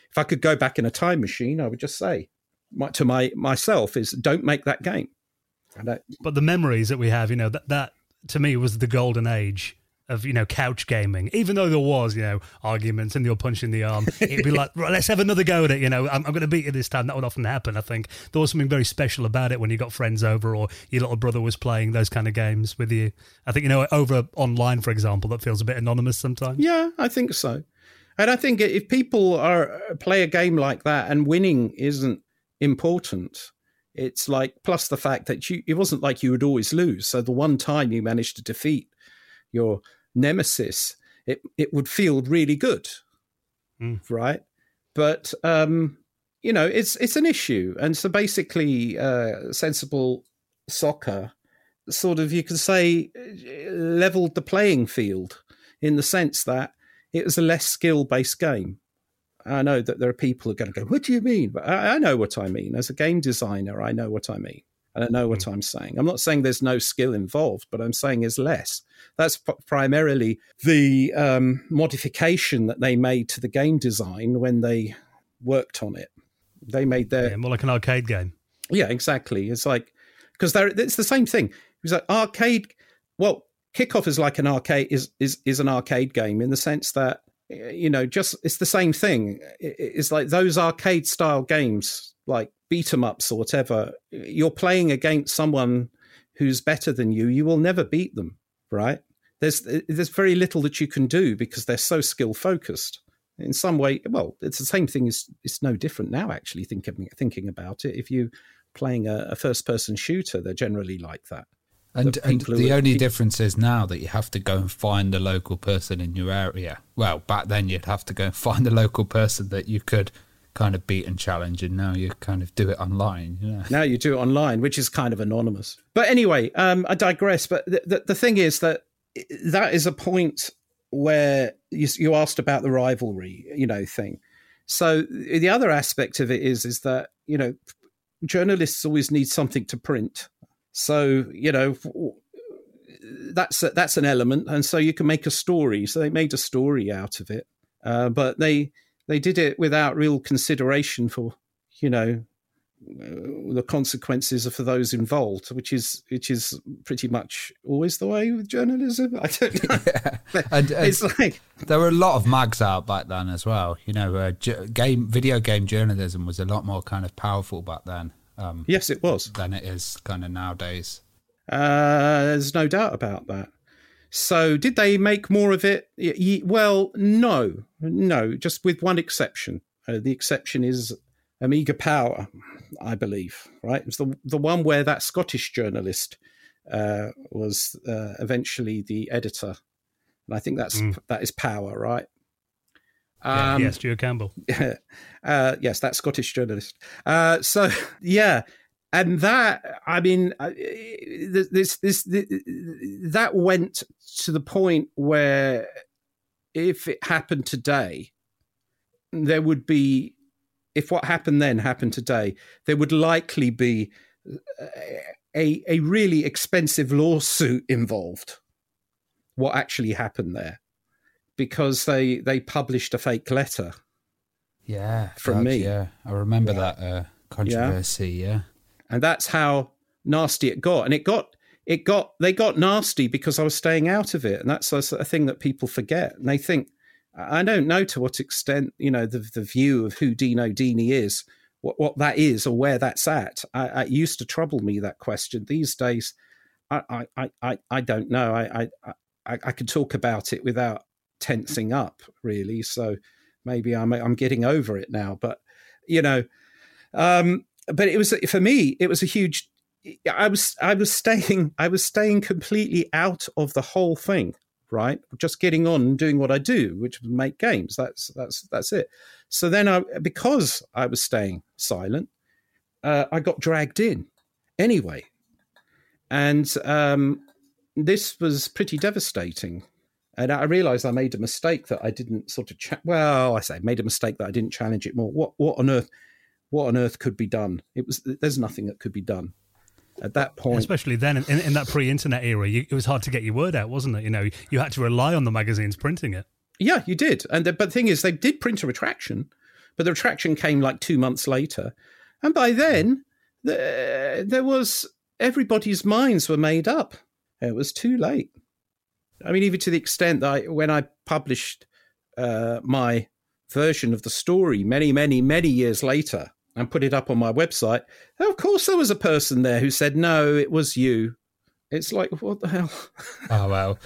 If I could go back in a time machine, I would just say my, to my myself is don't make that game. But the memories that we have, you know, that that to me was the golden age of you know couch gaming. Even though there was you know arguments and you're punching the arm, it'd be like right, let's have another go at it. You know, I'm, I'm going to beat you this time. That would often happen. I think there was something very special about it when you got friends over or your little brother was playing those kind of games with you. I think you know over online, for example, that feels a bit anonymous sometimes. Yeah, I think so. And I think if people are play a game like that and winning isn't important, it's like plus the fact that you it wasn't like you would always lose. So the one time you managed to defeat your nemesis, it it would feel really good, mm. right? But um, you know, it's it's an issue, and so basically, uh, sensible soccer sort of you could say leveled the playing field in the sense that it was a less skill based game. I know that there are people who are going to go, "What do you mean?" But I, I know what I mean. As a game designer, I know what I mean. I don't know what mm. I'm saying. I'm not saying there's no skill involved, but I'm saying is less. That's p- primarily the um, modification that they made to the game design when they worked on it. They made their yeah, more like an arcade game. Yeah, exactly. It's like because there it's the same thing. It's like arcade. Well, kickoff is like an arcade is is is an arcade game in the sense that you know just it's the same thing. It's like those arcade style games like beat 'em ups or whatever, you're playing against someone who's better than you. You will never beat them, right? There's there's very little that you can do because they're so skill focused. In some way, well, it's the same thing. Is it's no different now. Actually, thinking thinking about it, if you playing a, a first person shooter, they're generally like that. And, the, and the only difference is now that you have to go and find the local person in your area. Well, back then you'd have to go and find the local person that you could kind of beat and challenge, and now you kind of do it online. Know? Now you do it online, which is kind of anonymous. But anyway, um, I digress. But the, the, the thing is that that is a point where you, you asked about the rivalry, you know, thing. So the other aspect of it is is that you know journalists always need something to print. So you know that's a, that's an element, and so you can make a story. So they made a story out of it, uh, but they they did it without real consideration for, you know, uh, the consequences for those involved, which is which is pretty much always the way with journalism. I don't know. Yeah. and, and it's like there were a lot of mags out back then as well. You know, uh, game video game journalism was a lot more kind of powerful back then. Um, yes, it was than it is kind of nowadays. Uh, there's no doubt about that. So, did they make more of it? Well, no, no, just with one exception. Uh, the exception is Amiga Power, I believe, right? It was the the one where that Scottish journalist uh, was uh, eventually the editor, and I think that's mm. that is Power, right? Um, yeah, yes, Stuart Campbell. uh, yes, that Scottish journalist. Uh, so yeah, and that I mean, uh, this, this this that went to the point where if it happened today, there would be if what happened then happened today, there would likely be a, a really expensive lawsuit involved. What actually happened there? Because they they published a fake letter. Yeah, from me. Yeah, I remember yeah. that uh, controversy. Yeah. yeah, and that's how nasty it got, and it got it got they got nasty because I was staying out of it, and that's a, thing that people forget, and they think I don't know to what extent, you know, the, the view of who Dino Dini is, what, what that is or where that's at. I, it used to trouble me, that question. These days, I, I, I, I don't know. I, I, I, I could talk about it without tensing up, really. So maybe I'm, I'm getting over it now. But, you know, um, but it was, for me, it was a huge, I was, I was staying, I was staying completely out of the whole thing right? Just getting on and doing what I do, which was make games. That's that's that's it. So then, I because I was staying silent, uh, I got dragged in anyway, and um, this was pretty devastating. And I realised I made a mistake that I didn't sort of cha- well, I say made a mistake that I didn't challenge it more. What what on earth? What on earth could be done? It was there's nothing that could be done at that point. Especially then, in, in that pre-internet era, you, it was hard to get your word out, wasn't it? You know, you had to rely on the magazines printing it. Yeah, you did. And the, but the thing is, they did print a retraction, but the retraction came like two months later, and by then the, there was everybody's minds were made up. It was too late. I mean, even to the extent that I, when I published uh, my version of the story many, many, many years later, and put it up on my website. of course, there was a person there who said, "No, it was you." It's like, what the hell? oh well.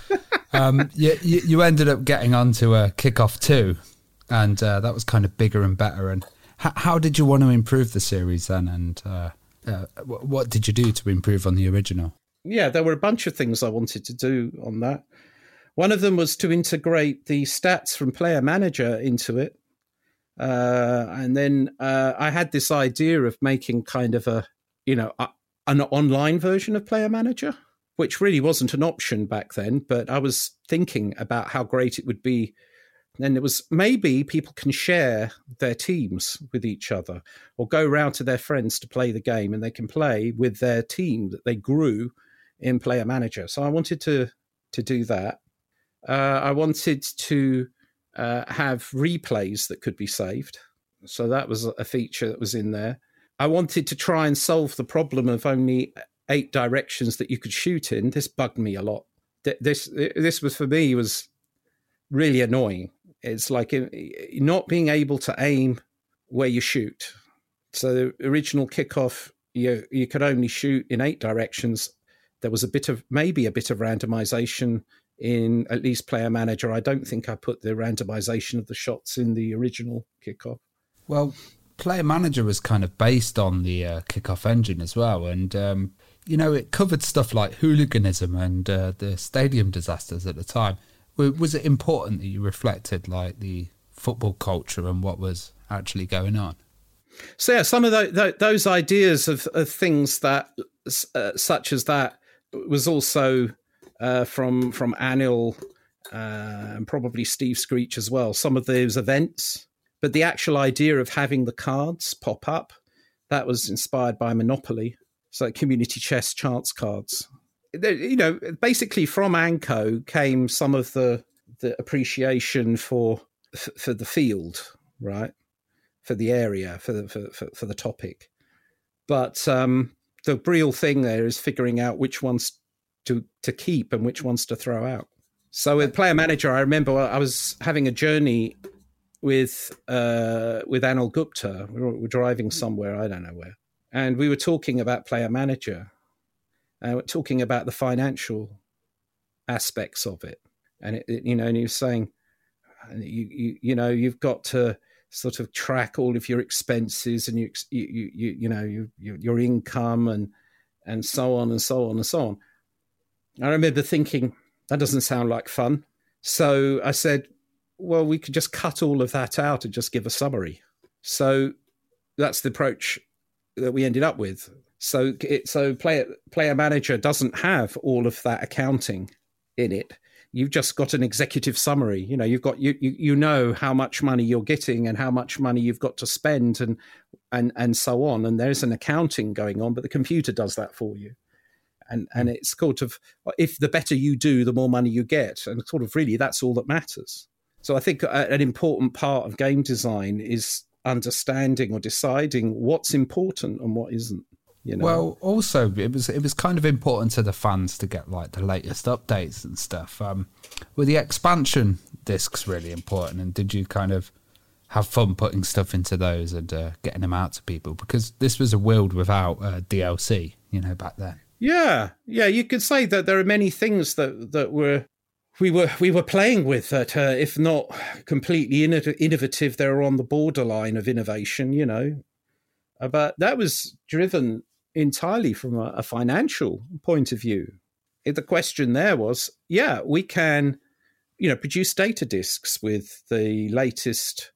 Um, you, you, ended up getting onto a kickoff too, and uh, that was kind of bigger and better. And h- how did you want to improve the series then? And uh, uh, what did you do to improve on the original? Yeah, there were a bunch of things I wanted to do on that. One of them was to integrate the stats from Player Manager into it. Uh, and then uh, I had this idea of making kind of a, you know, a, an online version of Player Manager, which really wasn't an option back then. But I was thinking about how great it would be. And it was maybe people can share their teams with each other or go around to their friends to play the game and they can play with their team that they grew in Player Manager. So I wanted to to do that. Uh, I wanted to uh, have replays that could be saved. So that was a feature that was in there. I wanted to try and solve the problem of only eight directions that you could shoot in. This bugged me a lot. This this was for me was really annoying. It's like uh, not being able to aim where you shoot. So the original kickoff, you you could only shoot in eight directions. There was a bit of maybe a bit of randomization in at least player manager. I don't think I put the randomization of the shots in the original kickoff. Well, player manager was kind of based on the uh, kickoff engine as well, and um, you know it covered stuff like hooliganism and uh, the stadium disasters at the time. Was it important that you reflected like the football culture and what was actually going on? So yeah, some of the, the, those ideas of, of things that, uh, such as that, was also uh, from from Anil uh, and probably Steve Screech as well. Some of those events, but the actual idea of having the cards pop up that was inspired by Monopoly. So community chest chance cards. You know, basically from Anco came some of the the appreciation for for the field, right? For the area, for the for, for, for the topic. But um, the real thing there is figuring out which ones to to keep and which ones to throw out. So with Player Manager, I remember I was having a journey with uh, with Anil Gupta. We were, we were driving somewhere, I don't know where, and we were talking about Player Manager, and we're talking about the financial aspects of it, and it, it, you know, and he was saying, you, you you know, you've got to sort of track all of your expenses and you you you, you know you, your income and and so on and so on and so on. I remember thinking that doesn't sound like fun. So I said, well, we could just cut all of that out and just give a summary. So that's the approach that we ended up with. So it, so player player manager doesn't have all of that accounting in it. You've just got an executive summary. You know, you've got you, you you know how much money you're getting and how much money you've got to spend and and and so on. And there's an accounting going on, but the computer does that for you and and hmm. it's sort of if the better you do, the more money you get, and sort of really that's all that matters. So I think an important part of game design is understanding or deciding what's important and what isn't. You know? Well, also it was it was kind of important to the fans to get like the latest updates and stuff. Um, were the expansion discs really important, and did you kind of have fun putting stuff into those and uh, getting them out to people? Because this was a world without uh, DLC, you know, back then. Yeah, yeah, you could say that there are many things that that were we were we were playing with that, uh, if not completely innovative, they were on the borderline of innovation. You know, uh, but that was driven entirely from a, a financial point of view. The question there was, yeah, we can, you know, produce data disks with the latest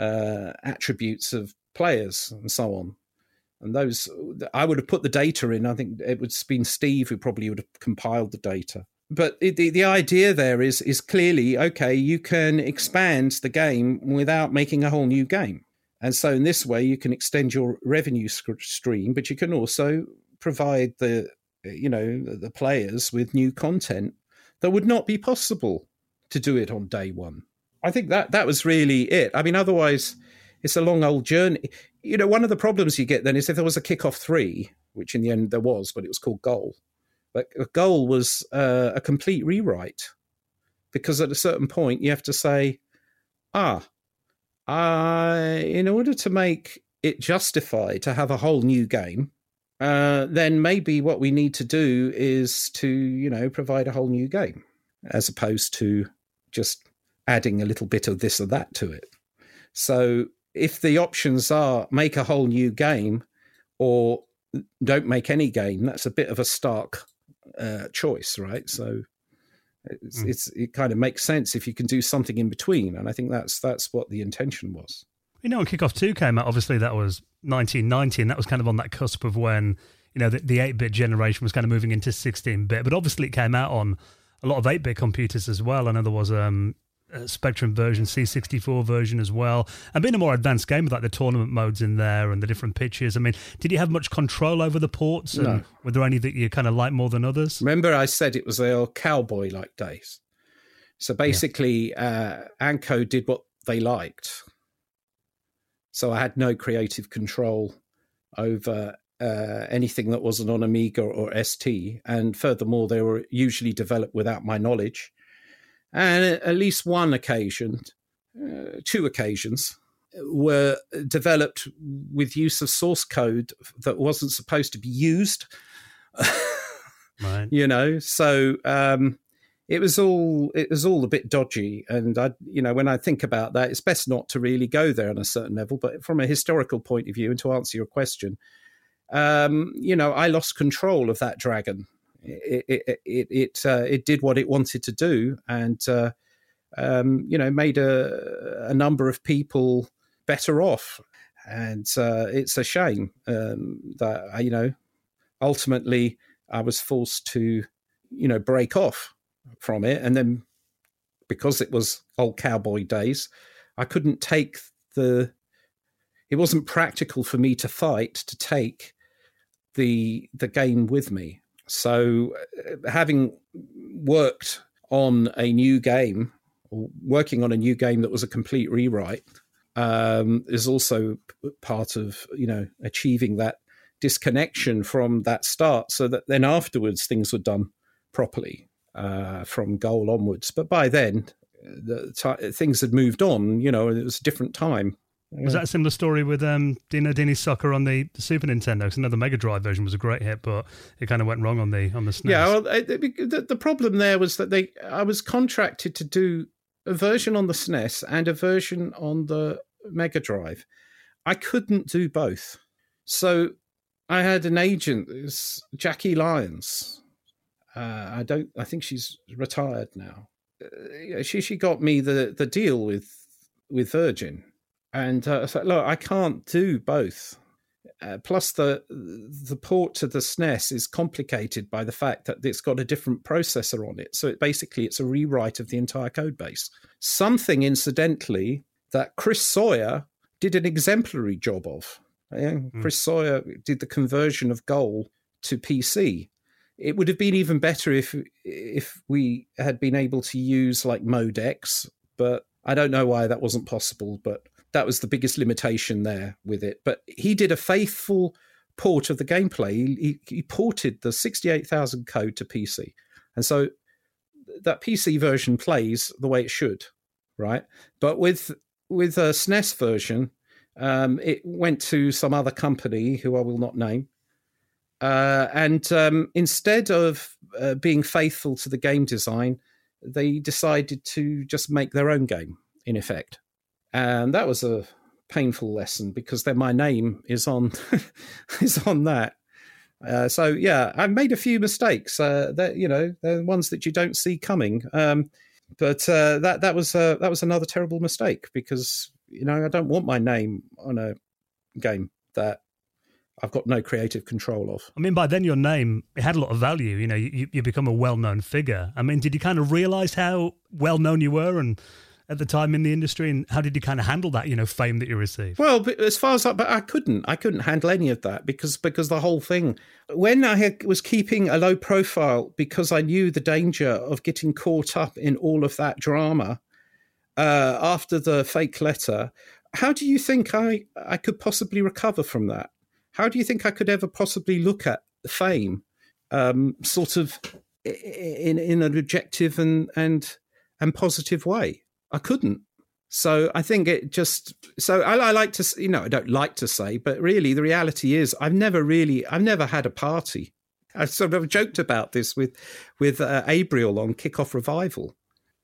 uh, attributes of players and so on and those I would have put the data in. I think it would have been Steve who probably would have compiled the data. But the the idea there is is clearly okay. You can expand the game without making a whole new game, and so in this way you can extend your revenue stream, but you can also provide the you know the players with new content that would not be possible to do it on day one. I think that that was really it. I mean, otherwise it's a long old journey. You know, one of the problems you get then is if there was a kickoff three, which in the end there was, but it was called goal. But a goal was uh, a complete rewrite because at a certain point you have to say, ah, in order to make it justify to have a whole new game, uh, then maybe what we need to do is to, you know, provide a whole new game as opposed to just adding a little bit of this or that to it. So if the options are make a whole new game or don't make any game, that's a bit of a stark uh, choice, right? So it's, mm. it's, it kind of makes sense if you can do something in between, and I think that's that's what the intention was. You know, when Kickoff Two came out, obviously that was 1990, and that was kind of on that cusp of when you know the 8 bit generation was kind of moving into 16 bit, but obviously it came out on a lot of 8 bit computers as well. I know there was um, uh, Spectrum version, C64 version as well, and being a more advanced game with like the tournament modes in there and the different pitches. I mean, did you have much control over the ports? And no. Were there any that you kind of like more than others? Remember, I said it was the cowboy like days. So basically, yeah. uh, Anco did what they liked. So I had no creative control over uh, anything that wasn't on Amiga or ST. And furthermore, they were usually developed without my knowledge and at least one occasion, uh, two occasions, were developed with use of source code that wasn't supposed to be used. right. You know, so um, it was all it was all a bit dodgy, and I, you know, when I think about that, it's best not to really go there on a certain level. But from a historical point of view, and to answer your question, um, you know, I lost control of that dragon it it it it, uh, it did what it wanted to do, and uh, um, you know made a, a number of people better off. And uh, it's a shame um, that uh, you know ultimately I was forced to you know break off from it, and then because it was old cowboy days, I couldn't take the. It wasn't practical for me to fight to take the the game with me so, uh, having worked on a new game, working on a new game that was a complete rewrite, um, is also part of you know achieving that disconnection from that start, so that then afterwards things were done properly uh, from goal onwards. But by then, the t- things had moved on. You know, it was a different time. Was that a similar story with um, Dino Dini's Soccer on the, Super Nintendo? Because another Mega Drive version was a great hit, but it kind of went wrong on the on the SNES. Yeah, well, the, the problem there was that they I was contracted to do a version on the SNES and a version on the Mega Drive. I couldn't do both, so I had an agent, Jacqui Lyons. Uh, I don't. I think she's retired now. Uh, she she got me the the deal with with Virgin and uh, I said, look, I can't do both. Uh, plus, the the port to the SNES is complicated by the fact that it's got a different processor on it. So it, basically, it's a rewrite of the entire code base. Something, incidentally, that Chris Sawyer did an exemplary job of. Mm. Chris Sawyer did the conversion of Goal to PC. It would have been even better if if we had been able to use like Mode X, but I don't know why that wasn't possible. But that was the biggest limitation there with it. But he did a faithful port of the gameplay. He, he, ported the 68,000 code to PC. And so that PC version plays the way it should, right? But with with a SNES version, um, it went to some other company who I will not name. Uh, and um, instead of uh, being faithful to the game design, they decided to just make their own game, in effect and that was a painful lesson because then my name is on is on that. Uh, so yeah, I made a few mistakes. Uh, that you know, the ones that you don't see coming. Um, but uh, that that was uh, that was another terrible mistake because you know I don't want my name on a game that I've got no creative control of. I mean, by then your name it had a lot of value. You know, you you become a well known figure. I mean, did you kind of realize how well known you were and at the time in the industry, and how did you kind of handle that, you know, fame that you received? Well, as far as I, but I couldn't, I couldn't handle any of that because because the whole thing, when I was keeping a low profile because I knew the danger of getting caught up in all of that drama uh, after the fake letter. How do you think I I could possibly recover from that? How do you think I could ever possibly look at fame, um, sort of in in an objective and and and positive way? I couldn't. So I think it just so I, I, like to you know I don't like to say, but really the reality is I've never really I've never had a party. I sort of joked about this with with uh, Abriel on Kickoff Revival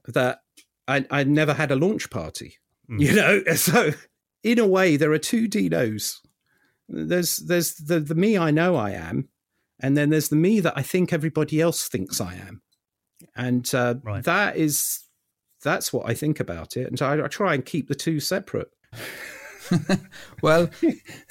that I I never had a launch party. Mm. You know, so in a way there are two Dinos. There's there's the the me I know I am, and then there's the me that I think everybody else thinks I am, and uh, right. that is that's what I think about it, and so I, I try and keep the two separate. well,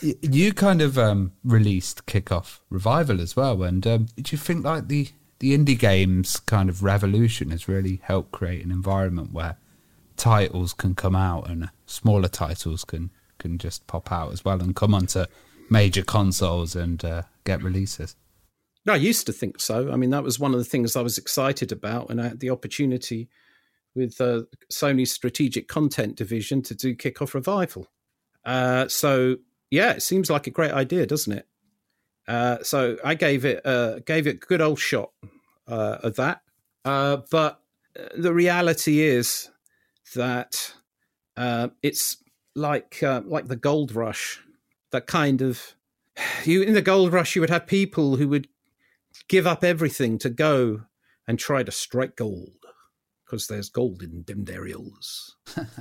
you kind of um, released Kickoff Revival as well, and um, do you think like the the indie games kind of revolution has really helped create an environment where titles can come out and smaller titles can can just pop out as well and come onto major consoles and uh, get releases? I used to think so. I mean, that was one of the things I was excited about, and I had the opportunity with uh, Sony's strategic content division to do Kickoff Revival. Uh, so yeah, it seems like a great idea, doesn't it? Uh, so I gave it uh, gave it a good old shot uh, of that. Uh, but the reality is that it's like like the gold rush, that kind of you in the gold rush you would have people who would give up everything to go and try to strike gold because there's gold in dimmed areas.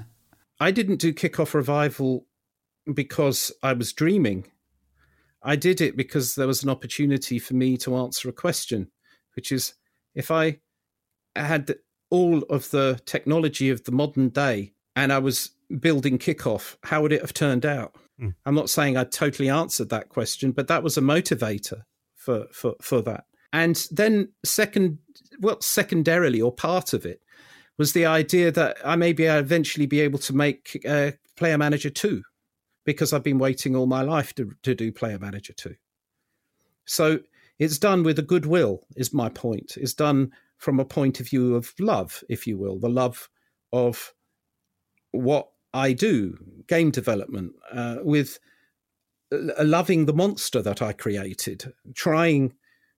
I didn't do kickoff revival because I was dreaming. I did it because there was an opportunity for me to answer a question, which is if I had all of the technology of the modern day and I was building kickoff, how would it have turned out? Mm. I'm not saying I totally answered that question, but that was a motivator for, for, for that. And then second, well, secondarily or part of it was the idea that I maybe I eventually be able to make uh, Player Manager 2 because I've been waiting all my life to, to do Player Manager 2. So it's done with a goodwill, is my point. It's done from a point of view of love, if you will, the love of what I do, game development, uh, with loving the monster that I created, trying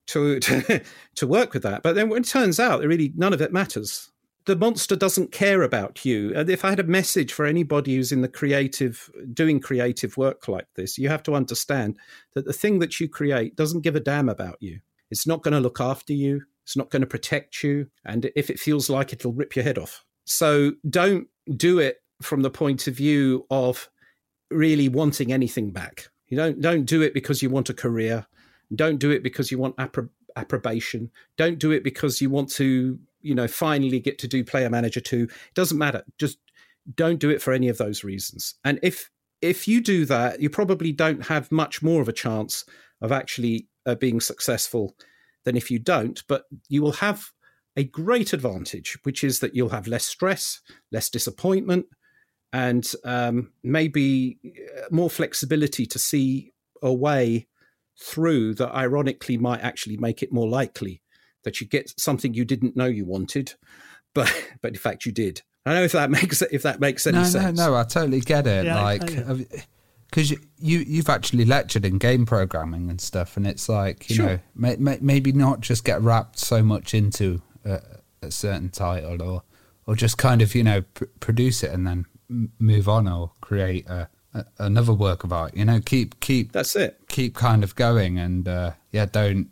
to, to to work with that. But then when it turns out, that really none of it matters. The monster doesn't care about you. And if I had a message for anybody who's in the creative, doing creative work like this, you have to understand that the thing that you create doesn't give a damn about you. It's not going to look after you. It's not going to protect you. And if it feels like it, it'll rip your head off. So don't do it from the point of view of really wanting anything back. You don't don't do it because you want a career. Don't do it because you want appro- approbation. Don't do it because you want to, you know, finally get to do Player Manager 2. It doesn't matter. Just don't do it for any of those reasons. And if if you do that, you probably don't have much more of a chance of actually uh, being successful than if you don't. But you will have a great advantage, which is that you'll have less stress, less disappointment, and um, maybe uh, more flexibility to see a way through that ironically might actually make it more likely that you get something you didn't know you wanted but but in fact you did. I don't know if that makes if that makes any no, sense. no no i totally get it. Yeah, like I- because you, you you've actually lectured in game programming and stuff and it's like you Sure. know may, may, maybe not just get wrapped so much into a, a certain title or or just kind of you know pr- produce it and then move on or create a, a, another work of art you know keep keep that's it keep kind of going and uh, yeah don't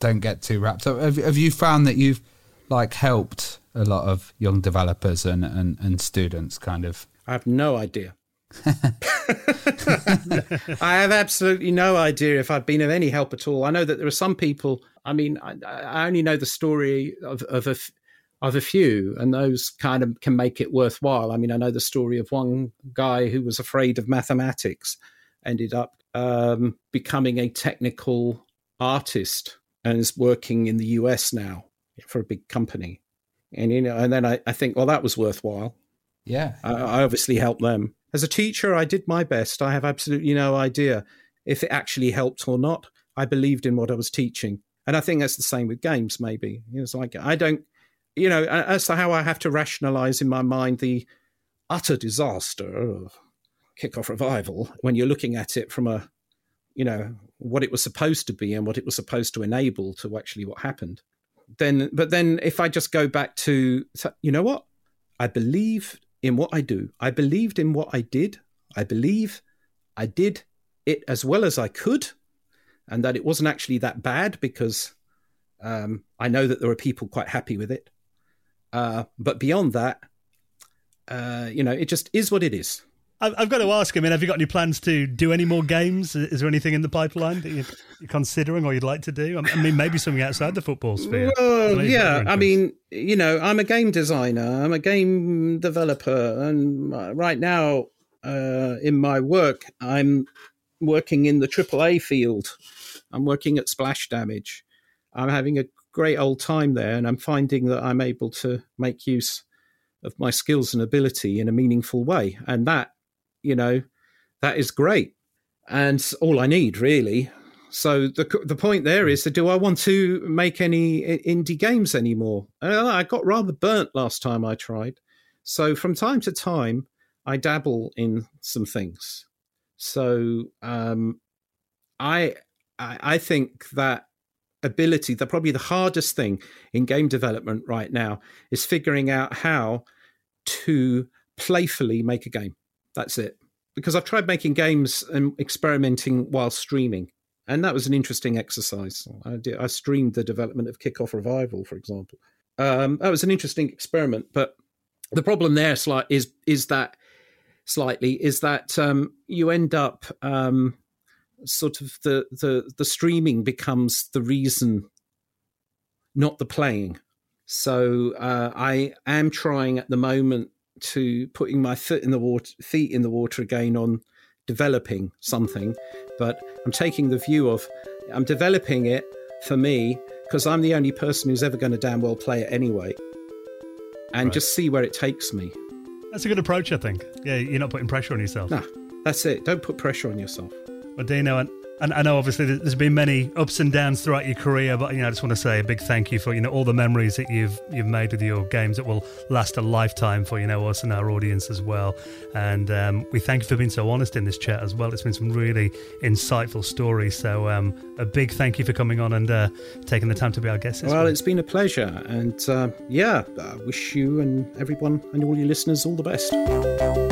don't get too wrapped up have, have you found that you've like helped a lot of young developers and, and, and students kind of i have no idea I have absolutely no idea if I've been of any help at all. I know that there are some people. I mean, I, I only know the story of of a, of a few, and those kind of can make it worthwhile. I mean, I know the story of one guy who was afraid of mathematics, ended up um, becoming a technical artist, and is working in the US now for a big company. And you know, and then I, I think, well, that was worthwhile. yeah I, I obviously helped them. As a teacher, I did my best. I have absolutely no idea if it actually helped or not. I believed in what I was teaching. And I think that's the same with games, maybe. It's like, I don't, you know, as to how I have to rationalize in my mind the utter disaster of kickoff revival when you're looking at it from a, you know, what it was supposed to be and what it was supposed to enable to actually what happened. Then, but then if I just go back to, you know what? I believe in what I do. I believed in what I did. I believe I did it as well as I could, and that it wasn't actually that bad because um, I know that there are people quite happy with it. Uh, but beyond that, uh, you know, it just is what it is. I've, I've got to ask. I mean, have you got any plans to do any more games? Is there anything in the pipeline that you're, considering or you'd like to do? I mean, maybe something outside the football sphere. I don't know Well, if you've got yeah. I mean, you know, I'm a game designer. I'm a game developer, and right now, uh, in my work, I'm working in the AAA field. I'm working at Splash Damage. I'm having a great old time there, and I'm finding that I'm able to make use of my skills and ability in a meaningful way, and that, you know, that is great, and all I need really. So the the point there is that do I want to make any indie games anymore? I got rather burnt last time I tried. So from time to time, I dabble in some things. So um, I I think that ability, that probably the hardest thing in game development right now is figuring out how to playfully make a game. That's it. Because I've tried making games and experimenting while streaming, and that was an interesting exercise. I, did, I streamed the development of Kickoff Revival, for example. Um, that was an interesting experiment, but the problem there slight is is that slightly is that um, you end up um, sort of the, the the streaming becomes the reason, not the playing. So uh, I am trying at the moment to putting my foot in the water, feet in the water again on developing something, but I'm taking the view of I'm developing it for me because I'm the only person who's ever going to damn well play it anyway, and Right. just see where it takes me. That's a good approach, I think. Yeah, you're not putting pressure on yourself. No, that's it. Don't put pressure on yourself. Well, Dino, an and I know obviously there's been many ups and downs throughout your career, but you know I just want to say a big thank you for you know all the memories that you've you've made with your games that will last a lifetime for you know us and our audience as well. And um, we thank you for being so honest in this chat as well. It's been some really insightful stories. So um, a big thank you for coming on and uh, taking the time to be our guest. Well, week. it's been a pleasure, and uh, yeah, I wish you and everyone and all your listeners all the best.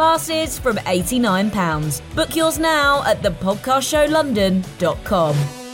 Passes from £89. Book yours now at thepodcastshowlondon.com.